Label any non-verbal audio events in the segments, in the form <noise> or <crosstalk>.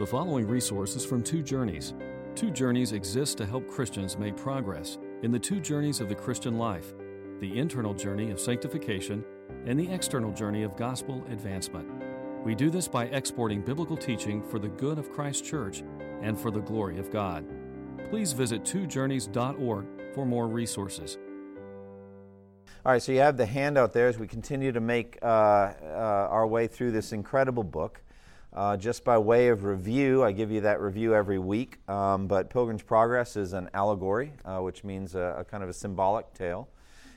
The following resources from Two Journeys. Two Journeys exists to help Christians make progress in the two journeys of the Christian life the internal journey of sanctification and the external journey of gospel advancement. We do this by exporting biblical teaching for the good of Christ's church and for the glory of God. Please visit twojourneys.org for more resources. All right, so you have the handout there as we continue to make uh, uh, our way through this incredible book. Uh, just by way of review, I give you that review every week, um, but Pilgrim's Progress is an allegory, uh, which means a, a, kind of a symbolic tale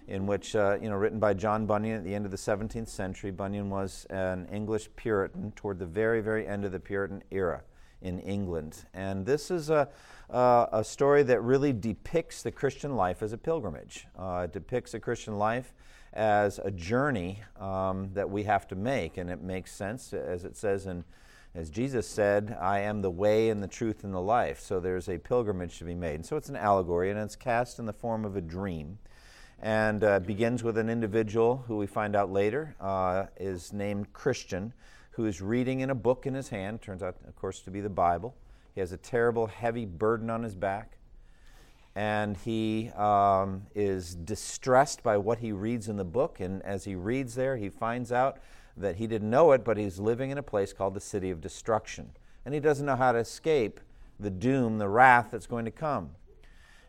in which, uh, you know, written by John Bunyan at the end of the 17th century. Bunyan was an English Puritan toward the very, very end of the Puritan era in England. And this is a, a story that really depicts the Christian life as a pilgrimage. Uh, it depicts a Christian life as a journey um, that we have to make, and it makes sense, as it says in as Jesus said, I am the way and the truth and the life. So there's a pilgrimage to be made. And so it's an allegory, and it's cast in the form of a dream. And uh, begins with an individual who we find out later uh, is named Christian, who is reading in a book in his hand, turns out, of course, to be the Bible. He has a terrible, heavy burden on his back. And he um, is distressed by what he reads in the book. And as he reads there, he finds out that he didn't know it, but he's living in a place called the city of destruction. And he doesn't know how to escape the doom, the wrath that's going to come.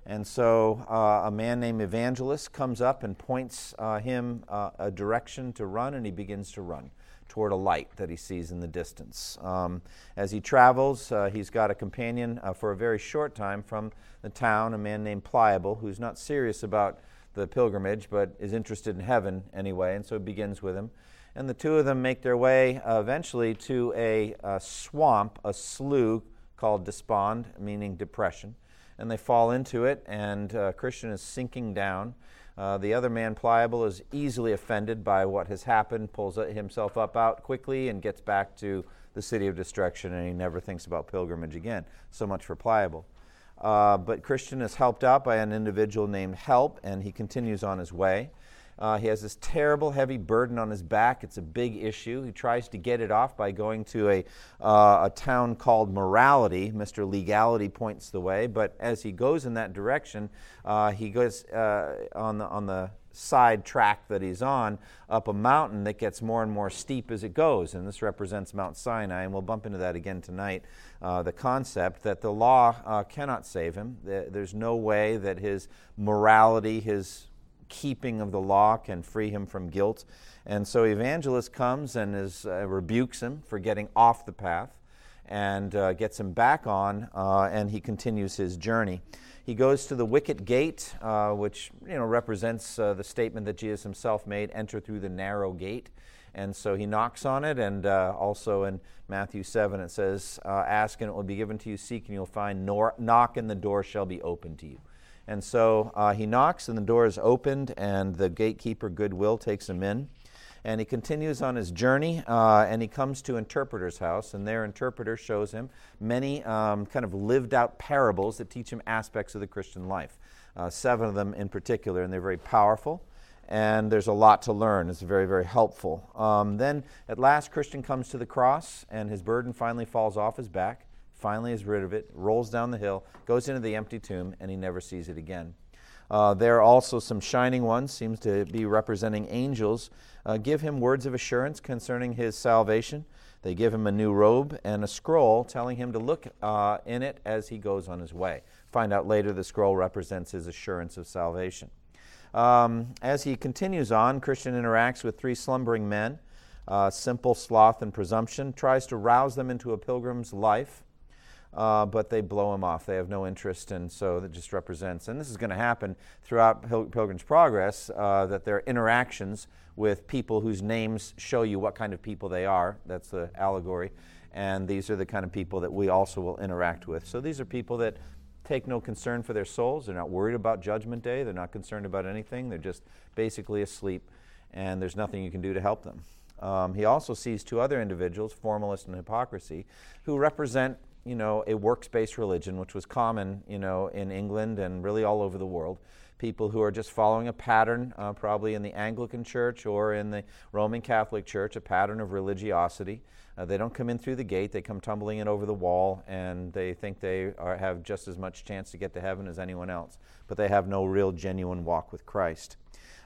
And so uh, a man named Evangelist comes up and points uh, him uh, a direction to run, and he begins to run toward a light that he sees in the distance. Um, as he travels, uh, he's got a companion uh, for a very short time from the town, a man named Pliable, who's not serious about the pilgrimage, but is interested in heaven anyway, and so it begins with him and the two of them make their way uh, eventually to a, a, swamp, a slough called despond, meaning depression. And they fall into it, and uh, Christian is sinking down. Uh, the other man, Pliable, is easily offended by what has happened, pulls himself up out quickly, and gets back to the city of destruction, and he never thinks about pilgrimage again. So much for Pliable. Uh, but Christian is helped out by an individual named Help, and he continues on his way. Uh, he has this terrible, heavy burden on his back. It's a big issue. He tries to get it off by going to a, uh, a town called Morality. Mr. Legality points the way, but as he goes in that direction, uh, he goes uh, on, the, on the side track that he's on up a mountain that gets more and more steep as it goes. And this represents Mount Sinai, and we'll bump into that again tonight. Uh, the concept that the law uh, cannot save him. There's no way that his morality, his keeping of the law can free him from guilt. And so evangelist comes and is, uh, rebukes him for getting off the path and uh, gets him back on, uh, and he continues his journey. He goes to the wicket gate, uh, which you know represents uh, the statement that Jesus himself made: "Enter through the narrow gate." And so he knocks on it, and uh, also in Matthew 7 it says, "Ask and it will be given to you; seek and you'll find; knock and the door shall be opened to you." And so uh, he knocks, and the door is opened, and the gatekeeper, Goodwill, takes him in. And he continues on his journey, uh, and he comes to interpreter's house, and their interpreter shows him many um, kind of lived out parables that teach him aspects of the Christian life. Uh, seven of them in particular, and they're very powerful and there's a lot to learn. It's very, very helpful. Um, then at last, Christian comes to the cross, and his burden finally falls off his back finally is rid of it, rolls down the hill, goes into the empty tomb, and he never sees it again. Uh, there are also some shining ones, seems to be representing angels, uh, give him words of assurance concerning his salvation. They give him a new robe and a scroll telling him to look uh, in it as he goes on his way. Find out later the scroll represents his assurance of salvation. Um, as he continues on, Christian interacts with three slumbering men. Uh, simple sloth and presumption tries to rouse them into a pilgrim's life uh, but they blow him off. They have no interest, and so that just represents. And this is going to happen throughout Pil- Pilgrim's Progress uh, that there are interactions with people whose names show you what kind of people they are. That's the allegory. And these are the kind of people that we also will interact with. So these are people that take no concern for their souls. They're not worried about Judgment Day. They're not concerned about anything. They're just basically asleep, and there's nothing you can do to help them. Um, he also sees two other individuals, formalist and hypocrisy, who represent you know, a works-based religion, which was common, you know, in England and really all over the world. People who are just following a pattern, uh, probably in the Anglican Church or in the Roman Catholic Church, a pattern of religiosity. Uh, they don't come in through the gate, they come tumbling in over the wall, and they think they are, have just as much chance to get to heaven as anyone else. But they have no real, genuine walk with Christ.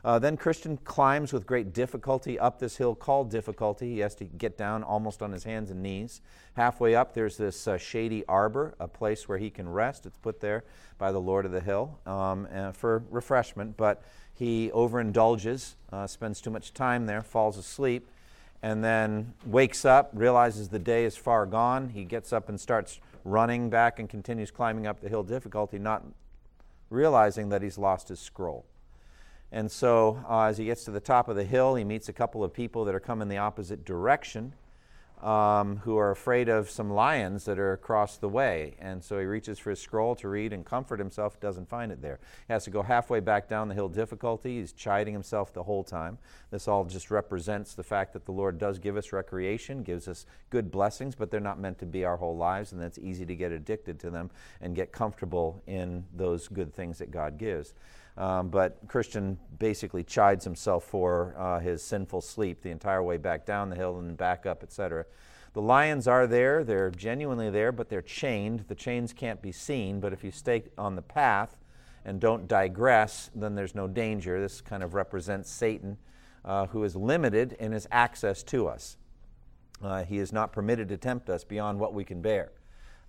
Uh, then Christian climbs with great difficulty up this hill called difficulty. He has to get down almost on his hands and knees. Halfway up, there's this uh, shady arbor, a place where he can rest. It's put there by the Lord of the Hill um, uh, for refreshment, but he overindulges, uh, spends too much time there, falls asleep, and then wakes up, realizes the day is far gone. He gets up and starts running back and continues climbing up the hill difficulty, not realizing that he's lost his scroll. And so, uh, as he gets to the top of the hill, he meets a couple of people that are coming the opposite direction um, who are afraid of some lions that are across the way. And so he reaches for his scroll to read and comfort himself, doesn't find it there. He has to go halfway back down the hill difficulty. He's chiding himself the whole time. This all just represents the fact that the Lord does give us recreation, gives us good blessings, but they're not meant to be our whole lives, and it's easy to get addicted to them and get comfortable in those good things that God gives. Um, but Christian basically chides himself for uh, his sinful sleep the entire way back down the hill and back up, etc. The lions are there, they're genuinely there, but they're chained. The chains can't be seen, but if you stay on the path and don't digress, then there's no danger. This kind of represents Satan, uh, who is limited in his access to us. Uh, he is not permitted to tempt us beyond what we can bear.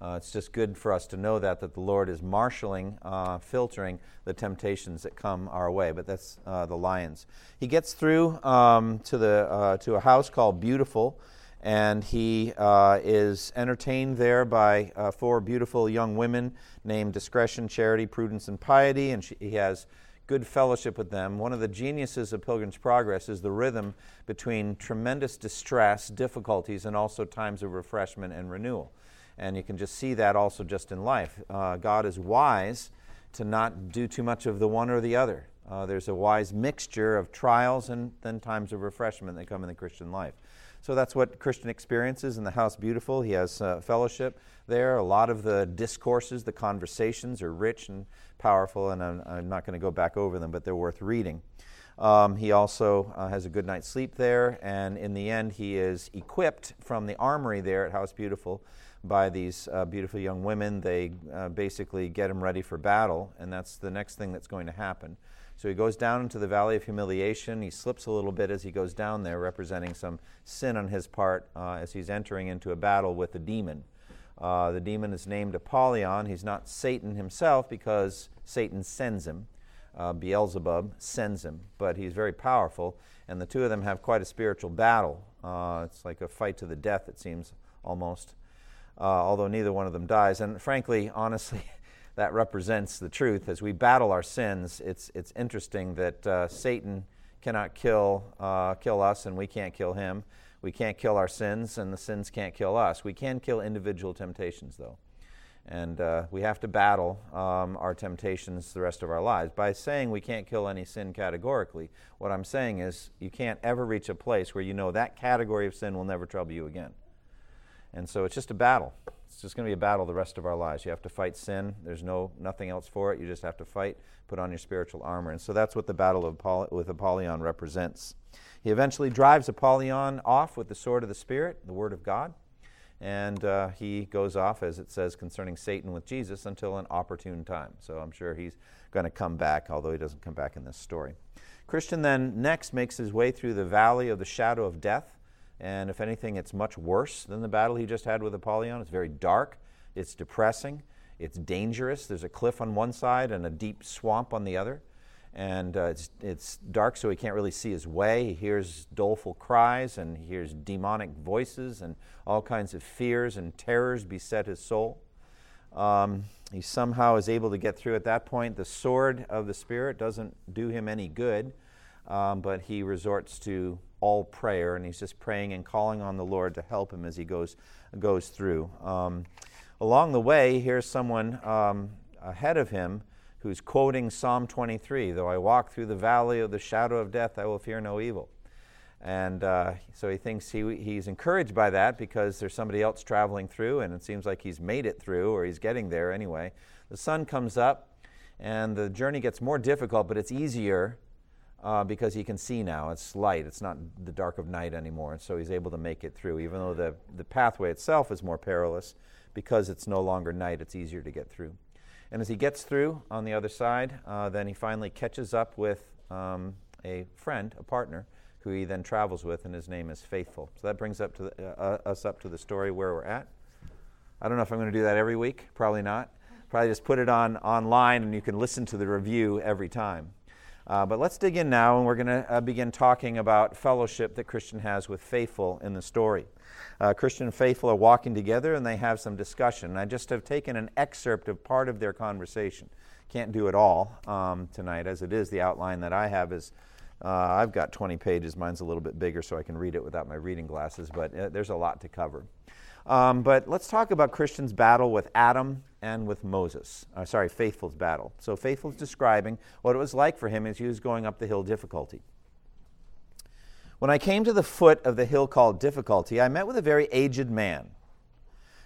Uh, it's just good for us to know that that the Lord is marshaling, uh, filtering the temptations that come our way. But that's uh, the lions. He gets through um, to the uh, to a house called Beautiful, and he uh, is entertained there by uh, four beautiful young women named Discretion, Charity, Prudence, and Piety, and she, he has good fellowship with them. One of the geniuses of Pilgrim's Progress is the rhythm between tremendous distress, difficulties, and also times of refreshment and renewal. And you can just see that also just in life. Uh, God is wise to not do too much of the one or the other. Uh, there's a wise mixture of trials and then times of refreshment that come in the Christian life. So that's what Christian experiences in the house beautiful. He has uh, fellowship there. A lot of the discourses, the conversations are rich and powerful, and I'm, I'm not going to go back over them, but they're worth reading. Um, he also uh, has a good night's sleep there, and in the end, he is equipped from the armory there at House Beautiful by these uh, beautiful young women. They uh, basically get him ready for battle, and that's the next thing that's going to happen. So he goes down into the valley of humiliation. He slips a little bit as he goes down there, representing some sin on his part uh, as he's entering into a battle with a demon. Uh, the demon is named Apollyon. He's not Satan himself because Satan sends him. Uh, Beelzebub sends him, but he's very powerful, and the two of them have quite a spiritual battle. Uh, it's like a fight to the death, it seems almost uh, although neither one of them dies. And frankly, honestly, <laughs> that represents the truth. As we battle our sins, it's, it's interesting that uh, Satan cannot kill, uh, kill us and we can't kill him. We can't kill our sins and the sins can't kill us. We can kill individual temptations, though. And uh, we have to battle um, our temptations the rest of our lives. By saying we can't kill any sin categorically, what I'm saying is you can't ever reach a place where you know that category of sin will never trouble you again. And so it's just a battle. It's just going to be a battle the rest of our lives. You have to fight sin. There's no nothing else for it. You just have to fight, put on your spiritual armor. And so that's what the battle of Apoll- with Apollyon represents. He eventually drives Apollyon off with the sword of the Spirit, the Word of God. And uh, he goes off, as it says concerning Satan with Jesus, until an opportune time. So I'm sure he's going to come back, although he doesn't come back in this story. Christian then next makes his way through the valley of the shadow of death. And if anything, it's much worse than the battle he just had with Apollyon. It's very dark, it's depressing, it's dangerous. There's a cliff on one side and a deep swamp on the other. And uh, it's, it's dark, so he can't really see his way. He hears doleful cries and he hears demonic voices, and all kinds of fears and terrors beset his soul. Um, he somehow is able to get through at that point. The sword of the Spirit doesn't do him any good, um, but he resorts to all prayer, and he's just praying and calling on the Lord to help him as he goes, goes through. Um, along the way, here's someone um, ahead of him who's quoting Psalm 23 Though I walk through the valley of the shadow of death, I will fear no evil. And uh, so he thinks he, he's encouraged by that because there's somebody else traveling through, and it seems like he's made it through, or he's getting there anyway. The sun comes up, and the journey gets more difficult, but it's easier uh, because he can see now. It's light, it's not the dark of night anymore. And so he's able to make it through, even though the, the pathway itself is more perilous. Because it's no longer night, it's easier to get through. And as he gets through on the other side, uh, then he finally catches up with um, a friend, a partner, who he then travels with, and his name is Faithful. So that brings up to the, uh, uh us up to the story where we're at. I don't know if I'm going to do that every week. Probably not. Probably just put it on online, and you can listen to the review every time. Uh, but let's dig in now, and we're going to uh, begin talking about fellowship that Christian has with faithful in the story. Uh, Christian and faithful are walking together, and they have some discussion. I just have taken an excerpt of part of their conversation. Can't do it all um, tonight, as it is. The outline that I have is uh, I've got 20 pages. Mine's a little bit bigger, so I can read it without my reading glasses, but uh, there's a lot to cover. Um, but let's talk about Christian's battle with Adam and with Moses. Uh, sorry, Faithful's battle. So Faithful's describing what it was like for him as he was going up the hill difficulty. When I came to the foot of the hill called difficulty, I met with a very aged man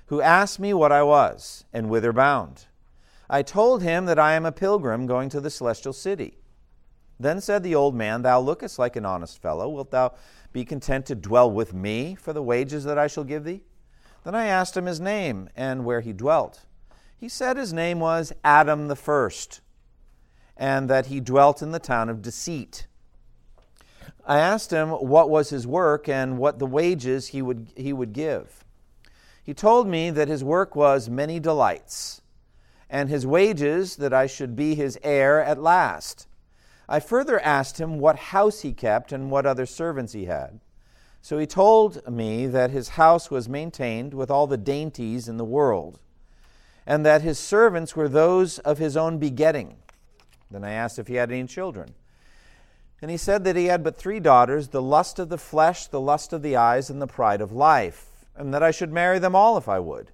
who asked me what I was and whither bound. I told him that I am a pilgrim going to the celestial city. Then said the old man, Thou lookest like an honest fellow. Wilt thou be content to dwell with me for the wages that I shall give thee? Then I asked him his name and where he dwelt. He said his name was Adam the First, and that he dwelt in the town of Deceit. I asked him what was his work and what the wages he would, he would give. He told me that his work was many delights, and his wages that I should be his heir at last. I further asked him what house he kept and what other servants he had. So he told me that his house was maintained with all the dainties in the world, and that his servants were those of his own begetting. Then I asked if he had any children. And he said that he had but three daughters the lust of the flesh, the lust of the eyes, and the pride of life, and that I should marry them all if I would.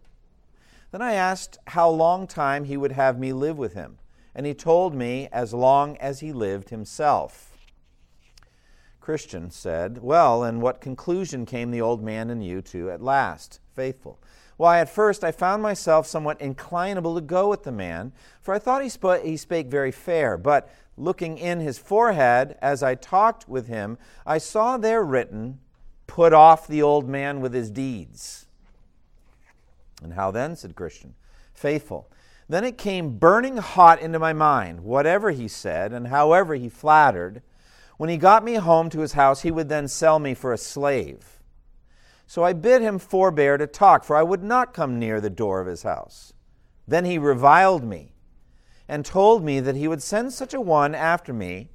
Then I asked how long time he would have me live with him, and he told me as long as he lived himself. Christian said, Well, and what conclusion came the old man and you to at last? Faithful. Why, at first I found myself somewhat inclinable to go with the man, for I thought he, sp- he spake very fair. But looking in his forehead as I talked with him, I saw there written, Put off the old man with his deeds. And how then? said Christian. Faithful. Then it came burning hot into my mind, whatever he said and however he flattered when he got me home to his house, he would then sell me for a slave. So I bid him forbear to talk, for I would not come near the door of his house. Then he reviled me and told me that he would send such a one after me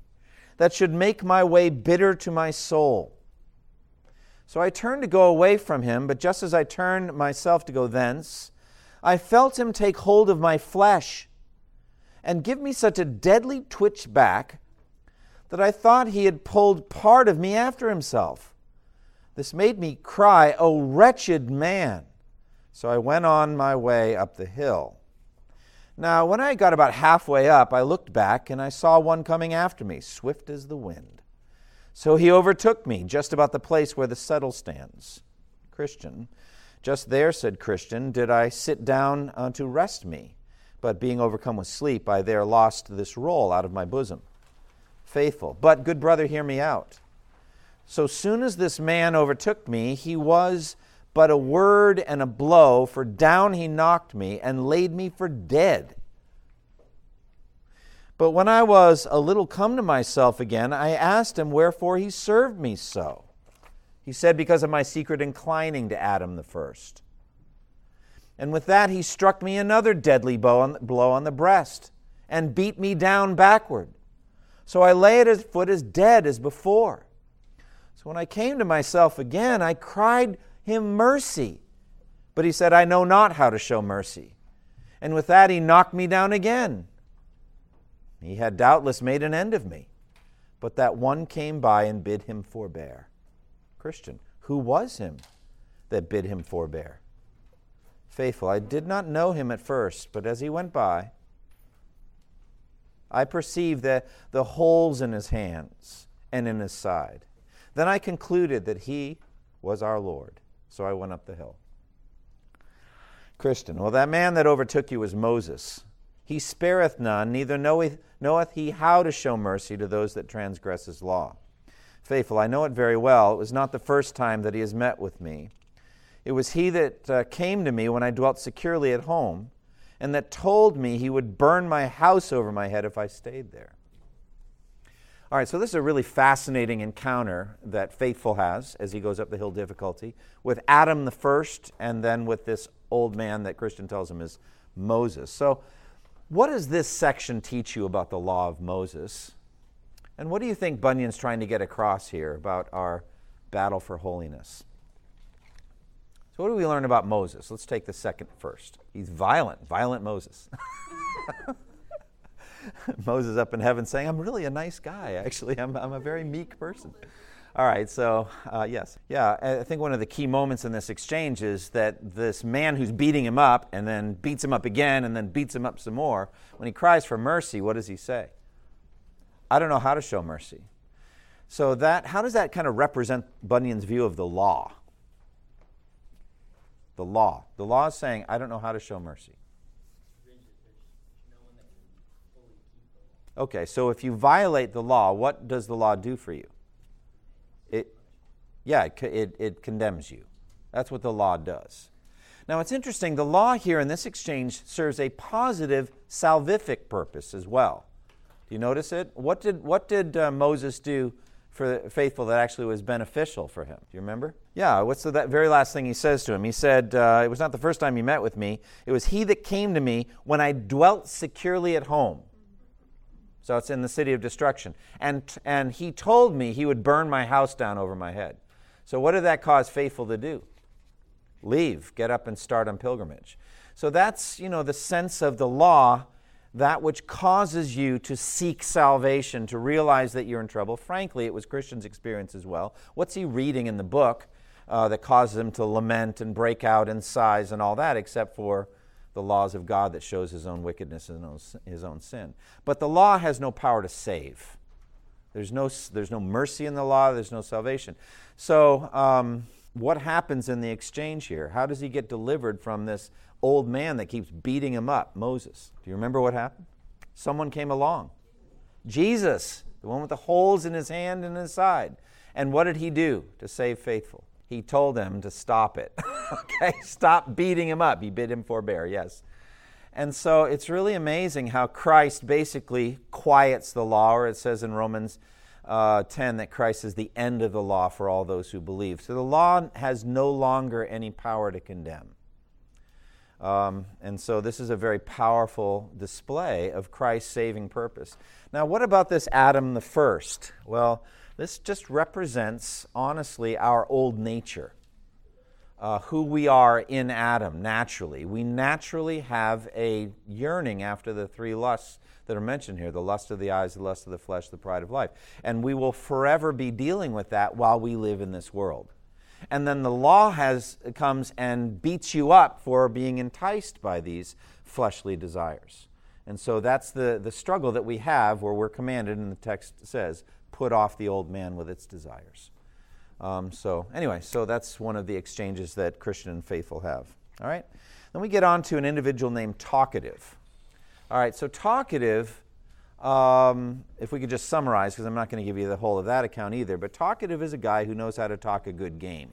that should make my way bitter to my soul. So I turned to go away from him, but just as I turned myself to go thence, I felt him take hold of my flesh and give me such a deadly twitch back that I thought he had pulled part of me after himself. This made me cry, O wretched man! So I went on my way up the hill. Now, when I got about halfway up, I looked back and I saw one coming after me, swift as the wind. So he overtook me just about the place where the settle stands. Christian. Just there, said Christian, did I sit down uh, to rest me. But being overcome with sleep, I there lost this roll out of my bosom faithful. But, good brother, hear me out. So soon as this man overtook me, he was but a word and a blow, for down he knocked me and laid me for dead. But when I was a little come to myself again, I asked him wherefore he served me so. He said, Because of my secret inclining to Adam the first. And with that he struck me another deadly blow on the breast and beat me down backward. So I lay at his foot as dead as before. So when I came to myself again, I cried him mercy. But he said, I know not how to show mercy. And with that, he knocked me down again. He had doubtless made an end of me. But that one came by and bid him forbear. Christian, who was him that bid him forbear? Faithful, I did not know him at first, but as he went by, I perceived the, the holes in his hands and in his side. Then I concluded that he was our Lord. So I went up the hill. Christian, well, that man that overtook you was Moses. He spareth none, neither knoweth, knoweth he how to show mercy to those that transgress his law. Faithful, I know it very well. It was not the first time that he has met with me. It was he that uh, came to me when I dwelt securely at home, and that told me he would burn my house over my head if I stayed there. All right, so this is a really fascinating encounter that Faithful has as he goes up the hill difficulty with Adam the first, and then with this old man that Christian tells him is Moses. So, what does this section teach you about the law of Moses? And what do you think Bunyan's trying to get across here about our battle for holiness? So, what do we learn about Moses? Let's take the second first. He's violent, violent Moses. <laughs> Moses up in heaven saying, I'm really a nice guy, actually. I'm, I'm a very meek person. All right, so uh, yes. Yeah, I think one of the key moments in this exchange is that this man who's beating him up and then beats him up again and then beats him up some more, when he cries for mercy, what does he say? I don't know how to show mercy. So that how does that kind of represent Bunyan's view of the law? The law. The law is saying, I don't know how to show mercy. Okay, so if you violate the law, what does the law do for you? It, yeah, it, it, it condemns you. That's what the law does. Now, it's interesting, the law here in this exchange serves a positive salvific purpose as well. Do you notice it? What did, what did uh, Moses do for the faithful that actually was beneficial for him? Do you remember? Yeah, what's the, that very last thing he says to him? He said, uh, It was not the first time you met with me, it was he that came to me when I dwelt securely at home. So it's in the city of destruction. And, and he told me he would burn my house down over my head. So what did that cause faithful to do? Leave, get up and start on pilgrimage. So that's, you know, the sense of the law, that which causes you to seek salvation, to realize that you're in trouble. Frankly, it was Christian's experience as well. What's he reading in the book uh, that causes him to lament and break out in sighs and all that, except for the laws of God that shows his own wickedness and his own sin. But the law has no power to save. There's no, there's no mercy in the law, there's no salvation. So, um, what happens in the exchange here? How does he get delivered from this old man that keeps beating him up, Moses? Do you remember what happened? Someone came along. Jesus, the one with the holes in his hand and his side. And what did he do to save faithful? he told them to stop it. <laughs> okay, stop beating him up. He bid him forbear, yes. And so it's really amazing how Christ basically quiets the law, or it says in Romans uh, 10 that Christ is the end of the law for all those who believe. So the law has no longer any power to condemn. Um, and so this is a very powerful display of Christ's saving purpose. Now, what about this Adam the first? Well, this just represents, honestly, our old nature, uh, who we are in Adam naturally. We naturally have a yearning after the three lusts that are mentioned here the lust of the eyes, the lust of the flesh, the pride of life. And we will forever be dealing with that while we live in this world. And then the law has comes and beats you up for being enticed by these fleshly desires. And so that's the, the struggle that we have where we're commanded, and the text says, put off the old man with its desires. Um, so, anyway, so that's one of the exchanges that Christian and faithful have. All right? Then we get on to an individual named Talkative. All right, so Talkative, um, if we could just summarize, because I'm not going to give you the whole of that account either, but Talkative is a guy who knows how to talk a good game.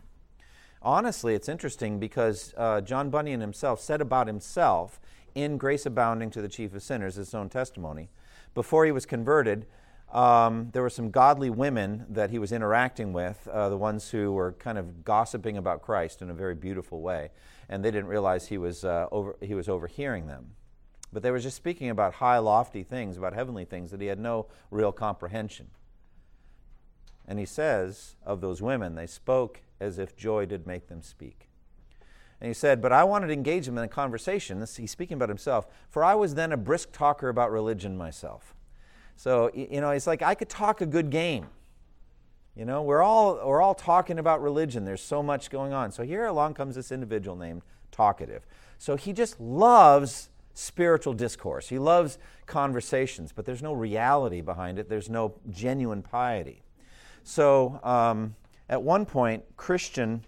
Honestly, it's interesting because uh, John Bunyan himself said about himself in Grace Abounding to the Chief of Sinners, his own testimony, before he was converted, um, there were some godly women that he was interacting with, uh, the ones who were kind of gossiping about Christ in a very beautiful way, and they didn't realize he was, uh, over, he was overhearing them. But they were just speaking about high, lofty things, about heavenly things that he had no real comprehension. And he says of those women, they spoke as if joy did make them speak. And he said, But I wanted to engage them in a conversation. This, he's speaking about himself. For I was then a brisk talker about religion myself. So, you know, it's like I could talk a good game. You know, we're all, we're all talking about religion. There's so much going on. So here along comes this individual named Talkative. So he just loves spiritual discourse. He loves conversations, but there's no reality behind it. There's no genuine piety. So um, at one point, Christian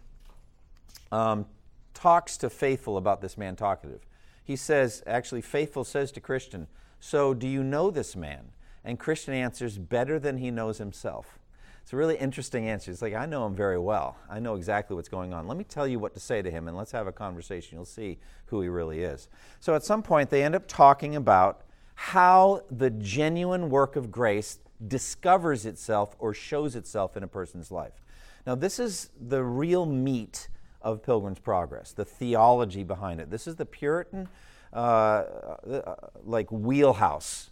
um, talks to Faithful about this man Talkative. He says, actually, faithful says to Christian, So do you know this man? And Christian answers, Better than he knows himself. It's a really interesting answer. It's like, I know him very well. I know exactly what's going on. Let me tell you what to say to him and let's have a conversation. You'll see who he really is. So at some point, they end up talking about how the genuine work of grace discovers itself or shows itself in a person's life. Now, this is the real meat of Pilgrim's Progress, the theology behind it. This is the Puritan, uh, uh, like, wheelhouse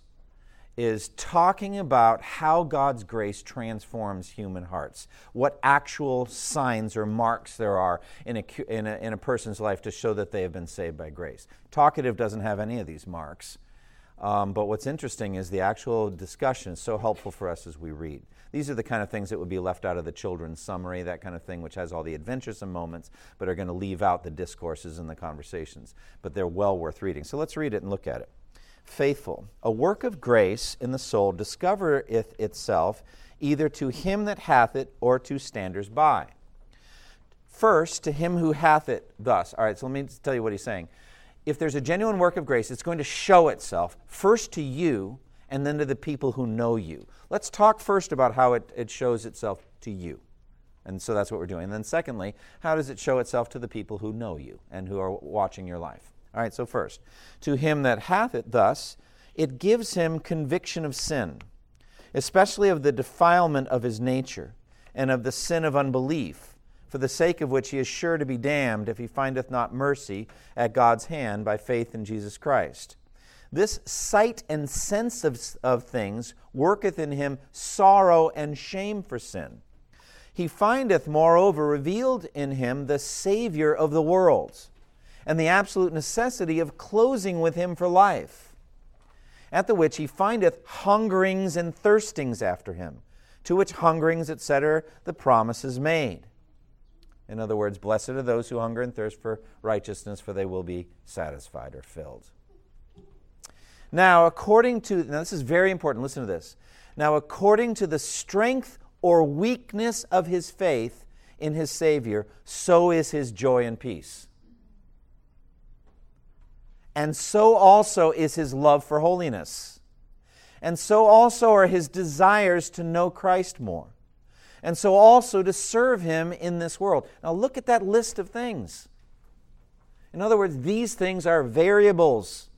is talking about how God's grace transforms human hearts, what actual signs or marks there are in a, in a, in a person's life to show that they have been saved by grace. Talkative doesn't have any of these marks. Um, but what's interesting is the actual discussion is so helpful for us as we read. These are the kind of things that would be left out of the children's summary, that kind of thing, which has all the adventuresome moments, but are going to leave out the discourses and the conversations. But they're well worth reading. So let's read it and look at it faithful. A work of grace in the soul discovereth itself either to him that hath it or to standers by. First, to him who hath it thus. All right, so let me tell you what he's saying. If there's a genuine work of grace, it's going to show itself first to you and then to the people who know you. Let's talk first about how it, it shows itself to you. And so that's what we're doing. And then, secondly, how does it show itself to the people who know you and who are watching your life? All right, so first, to him that hath it thus, it gives him conviction of sin, especially of the defilement of his nature, and of the sin of unbelief, for the sake of which he is sure to be damned if he findeth not mercy at God's hand by faith in Jesus Christ. This sight and sense of, of things worketh in him sorrow and shame for sin. He findeth, moreover, revealed in him the Savior of the world and the absolute necessity of closing with him for life. At the which he findeth hungerings and thirstings after him, to which hungerings, etc., the promise is made. In other words, blessed are those who hunger and thirst for righteousness, for they will be satisfied or filled. Now, according to, now this is very important, listen to this. Now, according to the strength or weakness of his faith in his Savior, so is his joy and peace and so also is his love for holiness. And so also are his desires to know Christ more. And so also to serve him in this world. Now look at that list of things. In other words, these things are variables.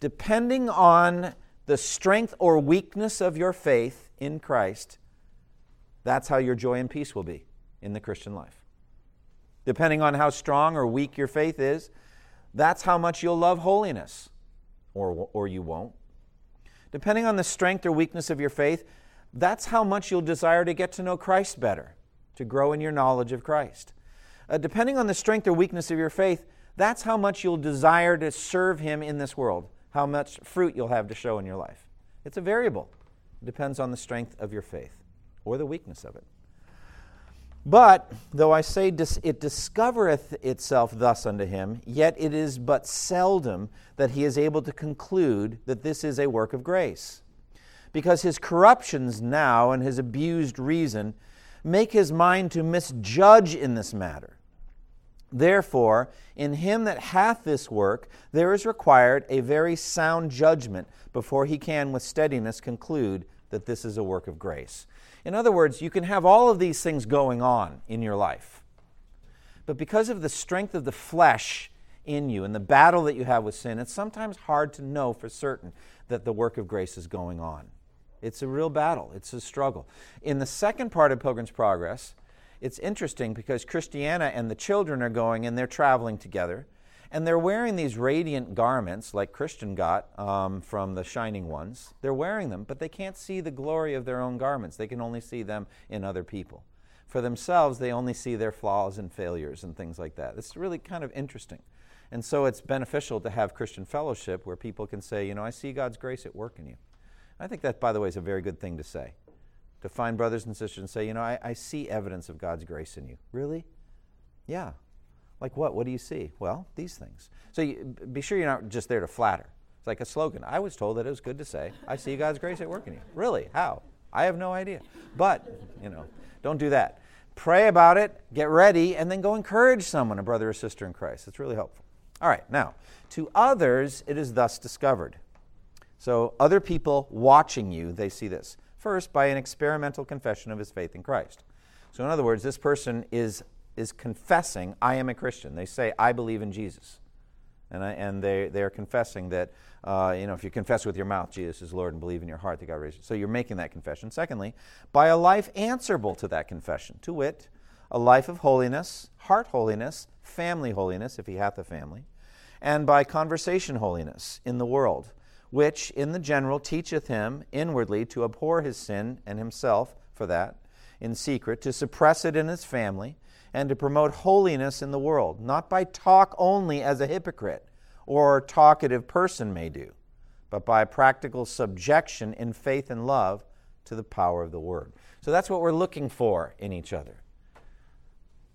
Depending on the strength or weakness of your faith in Christ, that's how your joy and peace will be in the Christian life. Depending on how strong or weak your faith is, that's how much you'll love holiness, or, or you won't. Depending on the strength or weakness of your faith, that's how much you'll desire to get to know Christ better, to grow in your knowledge of Christ. Uh, depending on the strength or weakness of your faith, that's how much you'll desire to serve Him in this world, how much fruit you'll have to show in your life. It's a variable. It depends on the strength of your faith or the weakness of it. But though I say it discovereth itself thus unto him, yet it is but seldom that he is able to conclude that this is a work of grace. Because his corruptions now and his abused reason make his mind to misjudge in this matter. Therefore, in him that hath this work, there is required a very sound judgment before he can with steadiness conclude that this is a work of grace. In other words, you can have all of these things going on in your life. But because of the strength of the flesh in you and the battle that you have with sin, it's sometimes hard to know for certain that the work of grace is going on. It's a real battle, it's a struggle. In the second part of Pilgrim's Progress, it's interesting because Christiana and the children are going and they're traveling together. And they're wearing these radiant garments like Christian got um, from the Shining Ones. They're wearing them, but they can't see the glory of their own garments. They can only see them in other people. For themselves, they only see their flaws and failures and things like that. It's really kind of interesting. And so it's beneficial to have Christian fellowship where people can say, you know, I see God's grace at work in you. I think that, by the way, is a very good thing to say. To find brothers and sisters and say, you know, I, I see evidence of God's grace in you. Really? Yeah, like what? What do you see? Well, these things. So you, be sure you're not just there to flatter. It's like a slogan. I was told that it was good to say, I see God's grace at work in you. Really? How? I have no idea. But, you know, don't do that. Pray about it, get ready, and then go encourage someone, a brother or sister in Christ. It's really helpful. All right, now, to others it is thus discovered. So, other people watching you, they see this. First, by an experimental confession of his faith in Christ. So, in other words, this person is, is confessing, I am a Christian. They say, I believe in Jesus. And, I, and they, they are confessing that, uh, you know, if you confess with your mouth Jesus is Lord and believe in your heart that God raised you. So you're making that confession. Secondly, by a life answerable to that confession, to wit, a life of holiness, heart holiness, family holiness, if he hath a family, and by conversation holiness in the world, which in the general teacheth him inwardly to abhor his sin and himself for that, in secret, to suppress it in his family, and to promote holiness in the world, not by talk only as a hypocrite or talkative person may do, but by practical subjection in faith and love to the power of the word. So that's what we're looking for in each other.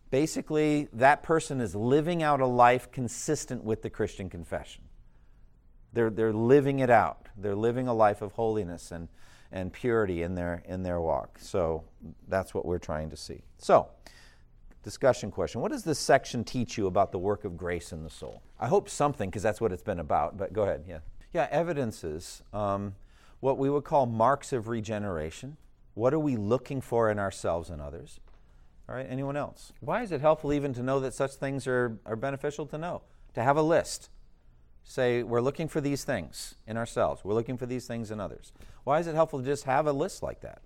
Basically, that person is living out a life consistent with the Christian confession. They're, they're living it out. They're living a life of holiness and, and purity in their, in their walk. So that's what we're trying to see. So, discussion question What does this section teach you about the work of grace in the soul? I hope something, because that's what it's been about, but go ahead. Yeah. Yeah, evidences, um, what we would call marks of regeneration. What are we looking for in ourselves and others? All right, anyone else? Why is it helpful even to know that such things are, are beneficial to know? To have a list say we're looking for these things in ourselves, we're looking for these things in others. Why is it helpful to just have a list like that?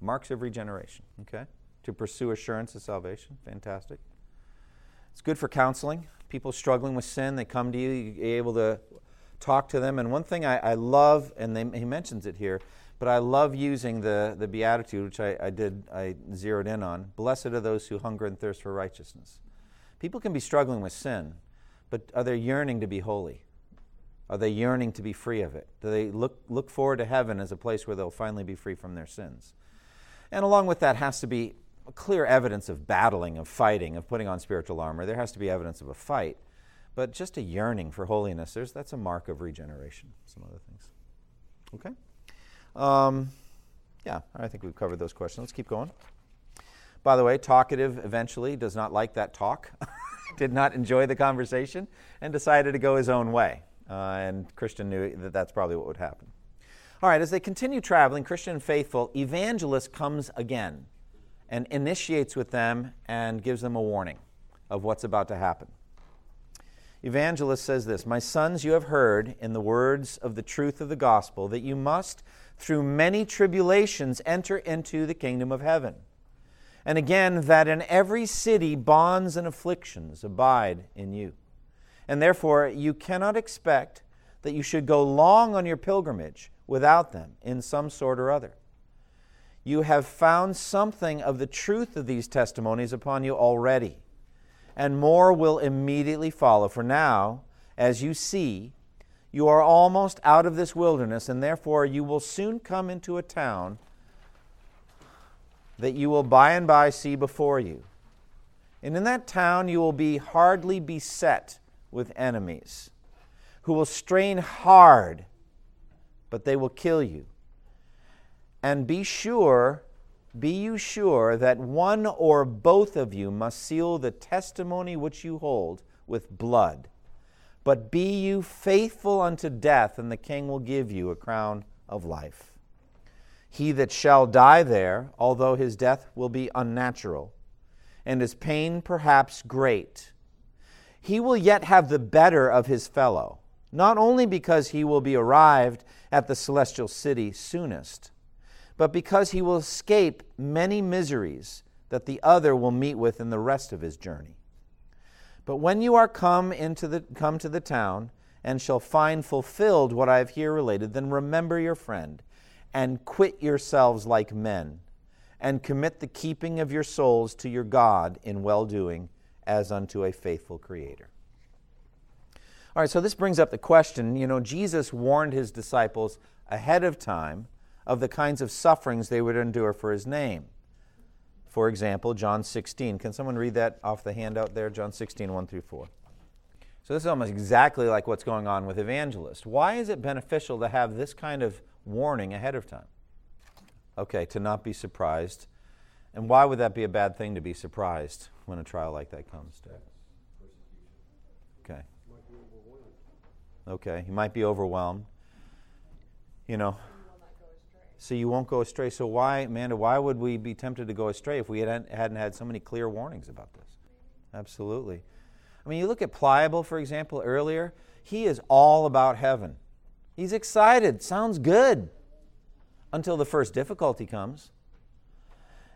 Marks of regeneration, okay? To pursue assurance of salvation. Fantastic. It's good for counseling. People struggling with sin, they come to you, you're able to talk to them. And one thing I, I love, and they, he mentions it here, but I love using the, the Beatitude, which I, I did, I zeroed in on. Blessed are those who hunger and thirst for righteousness. People can be struggling with sin, but are they yearning to be holy? Are they yearning to be free of it? Do they look, look forward to heaven as a place where they'll finally be free from their sins? And along with that has to be clear evidence of battling, of fighting, of putting on spiritual armor. There has to be evidence of a fight. But just a yearning for holiness, that's a mark of regeneration, some other things. Okay? Um, yeah, I think we've covered those questions. Let's keep going. By the way, talkative eventually does not like that talk, <laughs> did not enjoy the conversation, and decided to go his own way. Uh, and Christian knew that that's probably what would happen. All right, as they continue traveling, Christian and faithful, evangelist comes again and initiates with them and gives them a warning of what's about to happen. Evangelist says this My sons, you have heard in the words of the truth of the gospel that you must, through many tribulations, enter into the kingdom of heaven. And again, that in every city bonds and afflictions abide in you and therefore you cannot expect that you should go long on your pilgrimage without them in some sort or other. You have found something of the truth of these testimonies upon you already, and more will immediately follow. For now, as you see, you are almost out of this wilderness, and therefore you will soon come into a town that you will by and by see before you. And in that town you will be hardly beset with enemies, who will strain hard, but they will kill you. And be sure, be you sure that one or both of you must seal the testimony which you hold with blood. But be you faithful unto death, and the king will give you a crown of life. He that shall die there, although his death will be unnatural, and his pain perhaps great, he will yet have the better of his fellow, not only because he will be arrived at the celestial city soonest, but because he will escape many miseries that the other will meet with in the rest of his journey. But when you are come into the come to the town and shall find fulfilled what I have here related, then remember your friend and quit yourselves like men and commit the keeping of your souls to your God in well doing as unto a faithful Creator. All right, so this brings up the question you know, Jesus warned his disciples ahead of time of the kinds of sufferings they would endure for his name. For example, John 16. Can someone read that off the handout there? John 16, 1 through 4. So this is almost exactly like what's going on with evangelists. Why is it beneficial to have this kind of warning ahead of time? Okay, to not be surprised. And why would that be a bad thing to be surprised when a trial like that comes to? Okay. Okay, he might be overwhelmed. You know. So you won't go astray. So why, Amanda, why would we be tempted to go astray if we hadn't, hadn't had so many clear warnings about this? Absolutely. I mean, you look at Pliable, for example, earlier. He is all about heaven. He's excited. Sounds good. Until the first difficulty comes.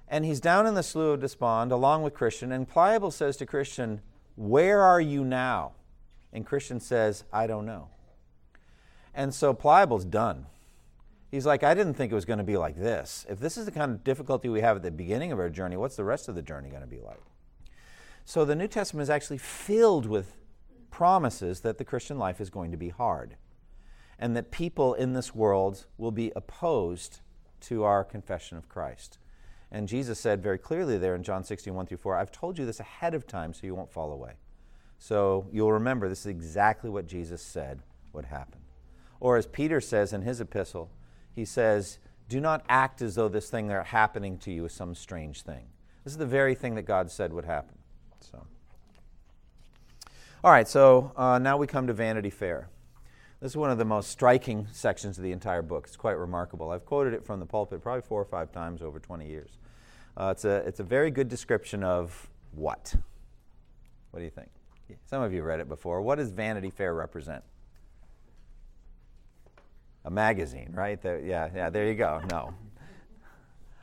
And he's down in the Slough of Despond along with Christian. And Pliable says to Christian, Where are you now? And Christian says, I don't know. And so Pliable's done. He's like, I didn't think it was going to be like this. If this is the kind of difficulty we have at the beginning of our journey, what's the rest of the journey going to be like? So the New Testament is actually filled with promises that the Christian life is going to be hard and that people in this world will be opposed to our confession of Christ. And Jesus said very clearly there in John 16, 1 through 4, I've told you this ahead of time so you won't fall away. So you'll remember this is exactly what Jesus said would happen. Or as Peter says in his epistle, he says, Do not act as though this thing that's happening to you is some strange thing. This is the very thing that God said would happen. So, all right, so uh, now we come to Vanity Fair. This is one of the most striking sections of the entire book. It's quite remarkable. I've quoted it from the pulpit probably four or five times over 20 years. Uh, it's, a, it's a very good description of what? What do you think? Some of you read it before. What does Vanity Fair represent? A magazine, right? The, yeah, yeah, there you go. No.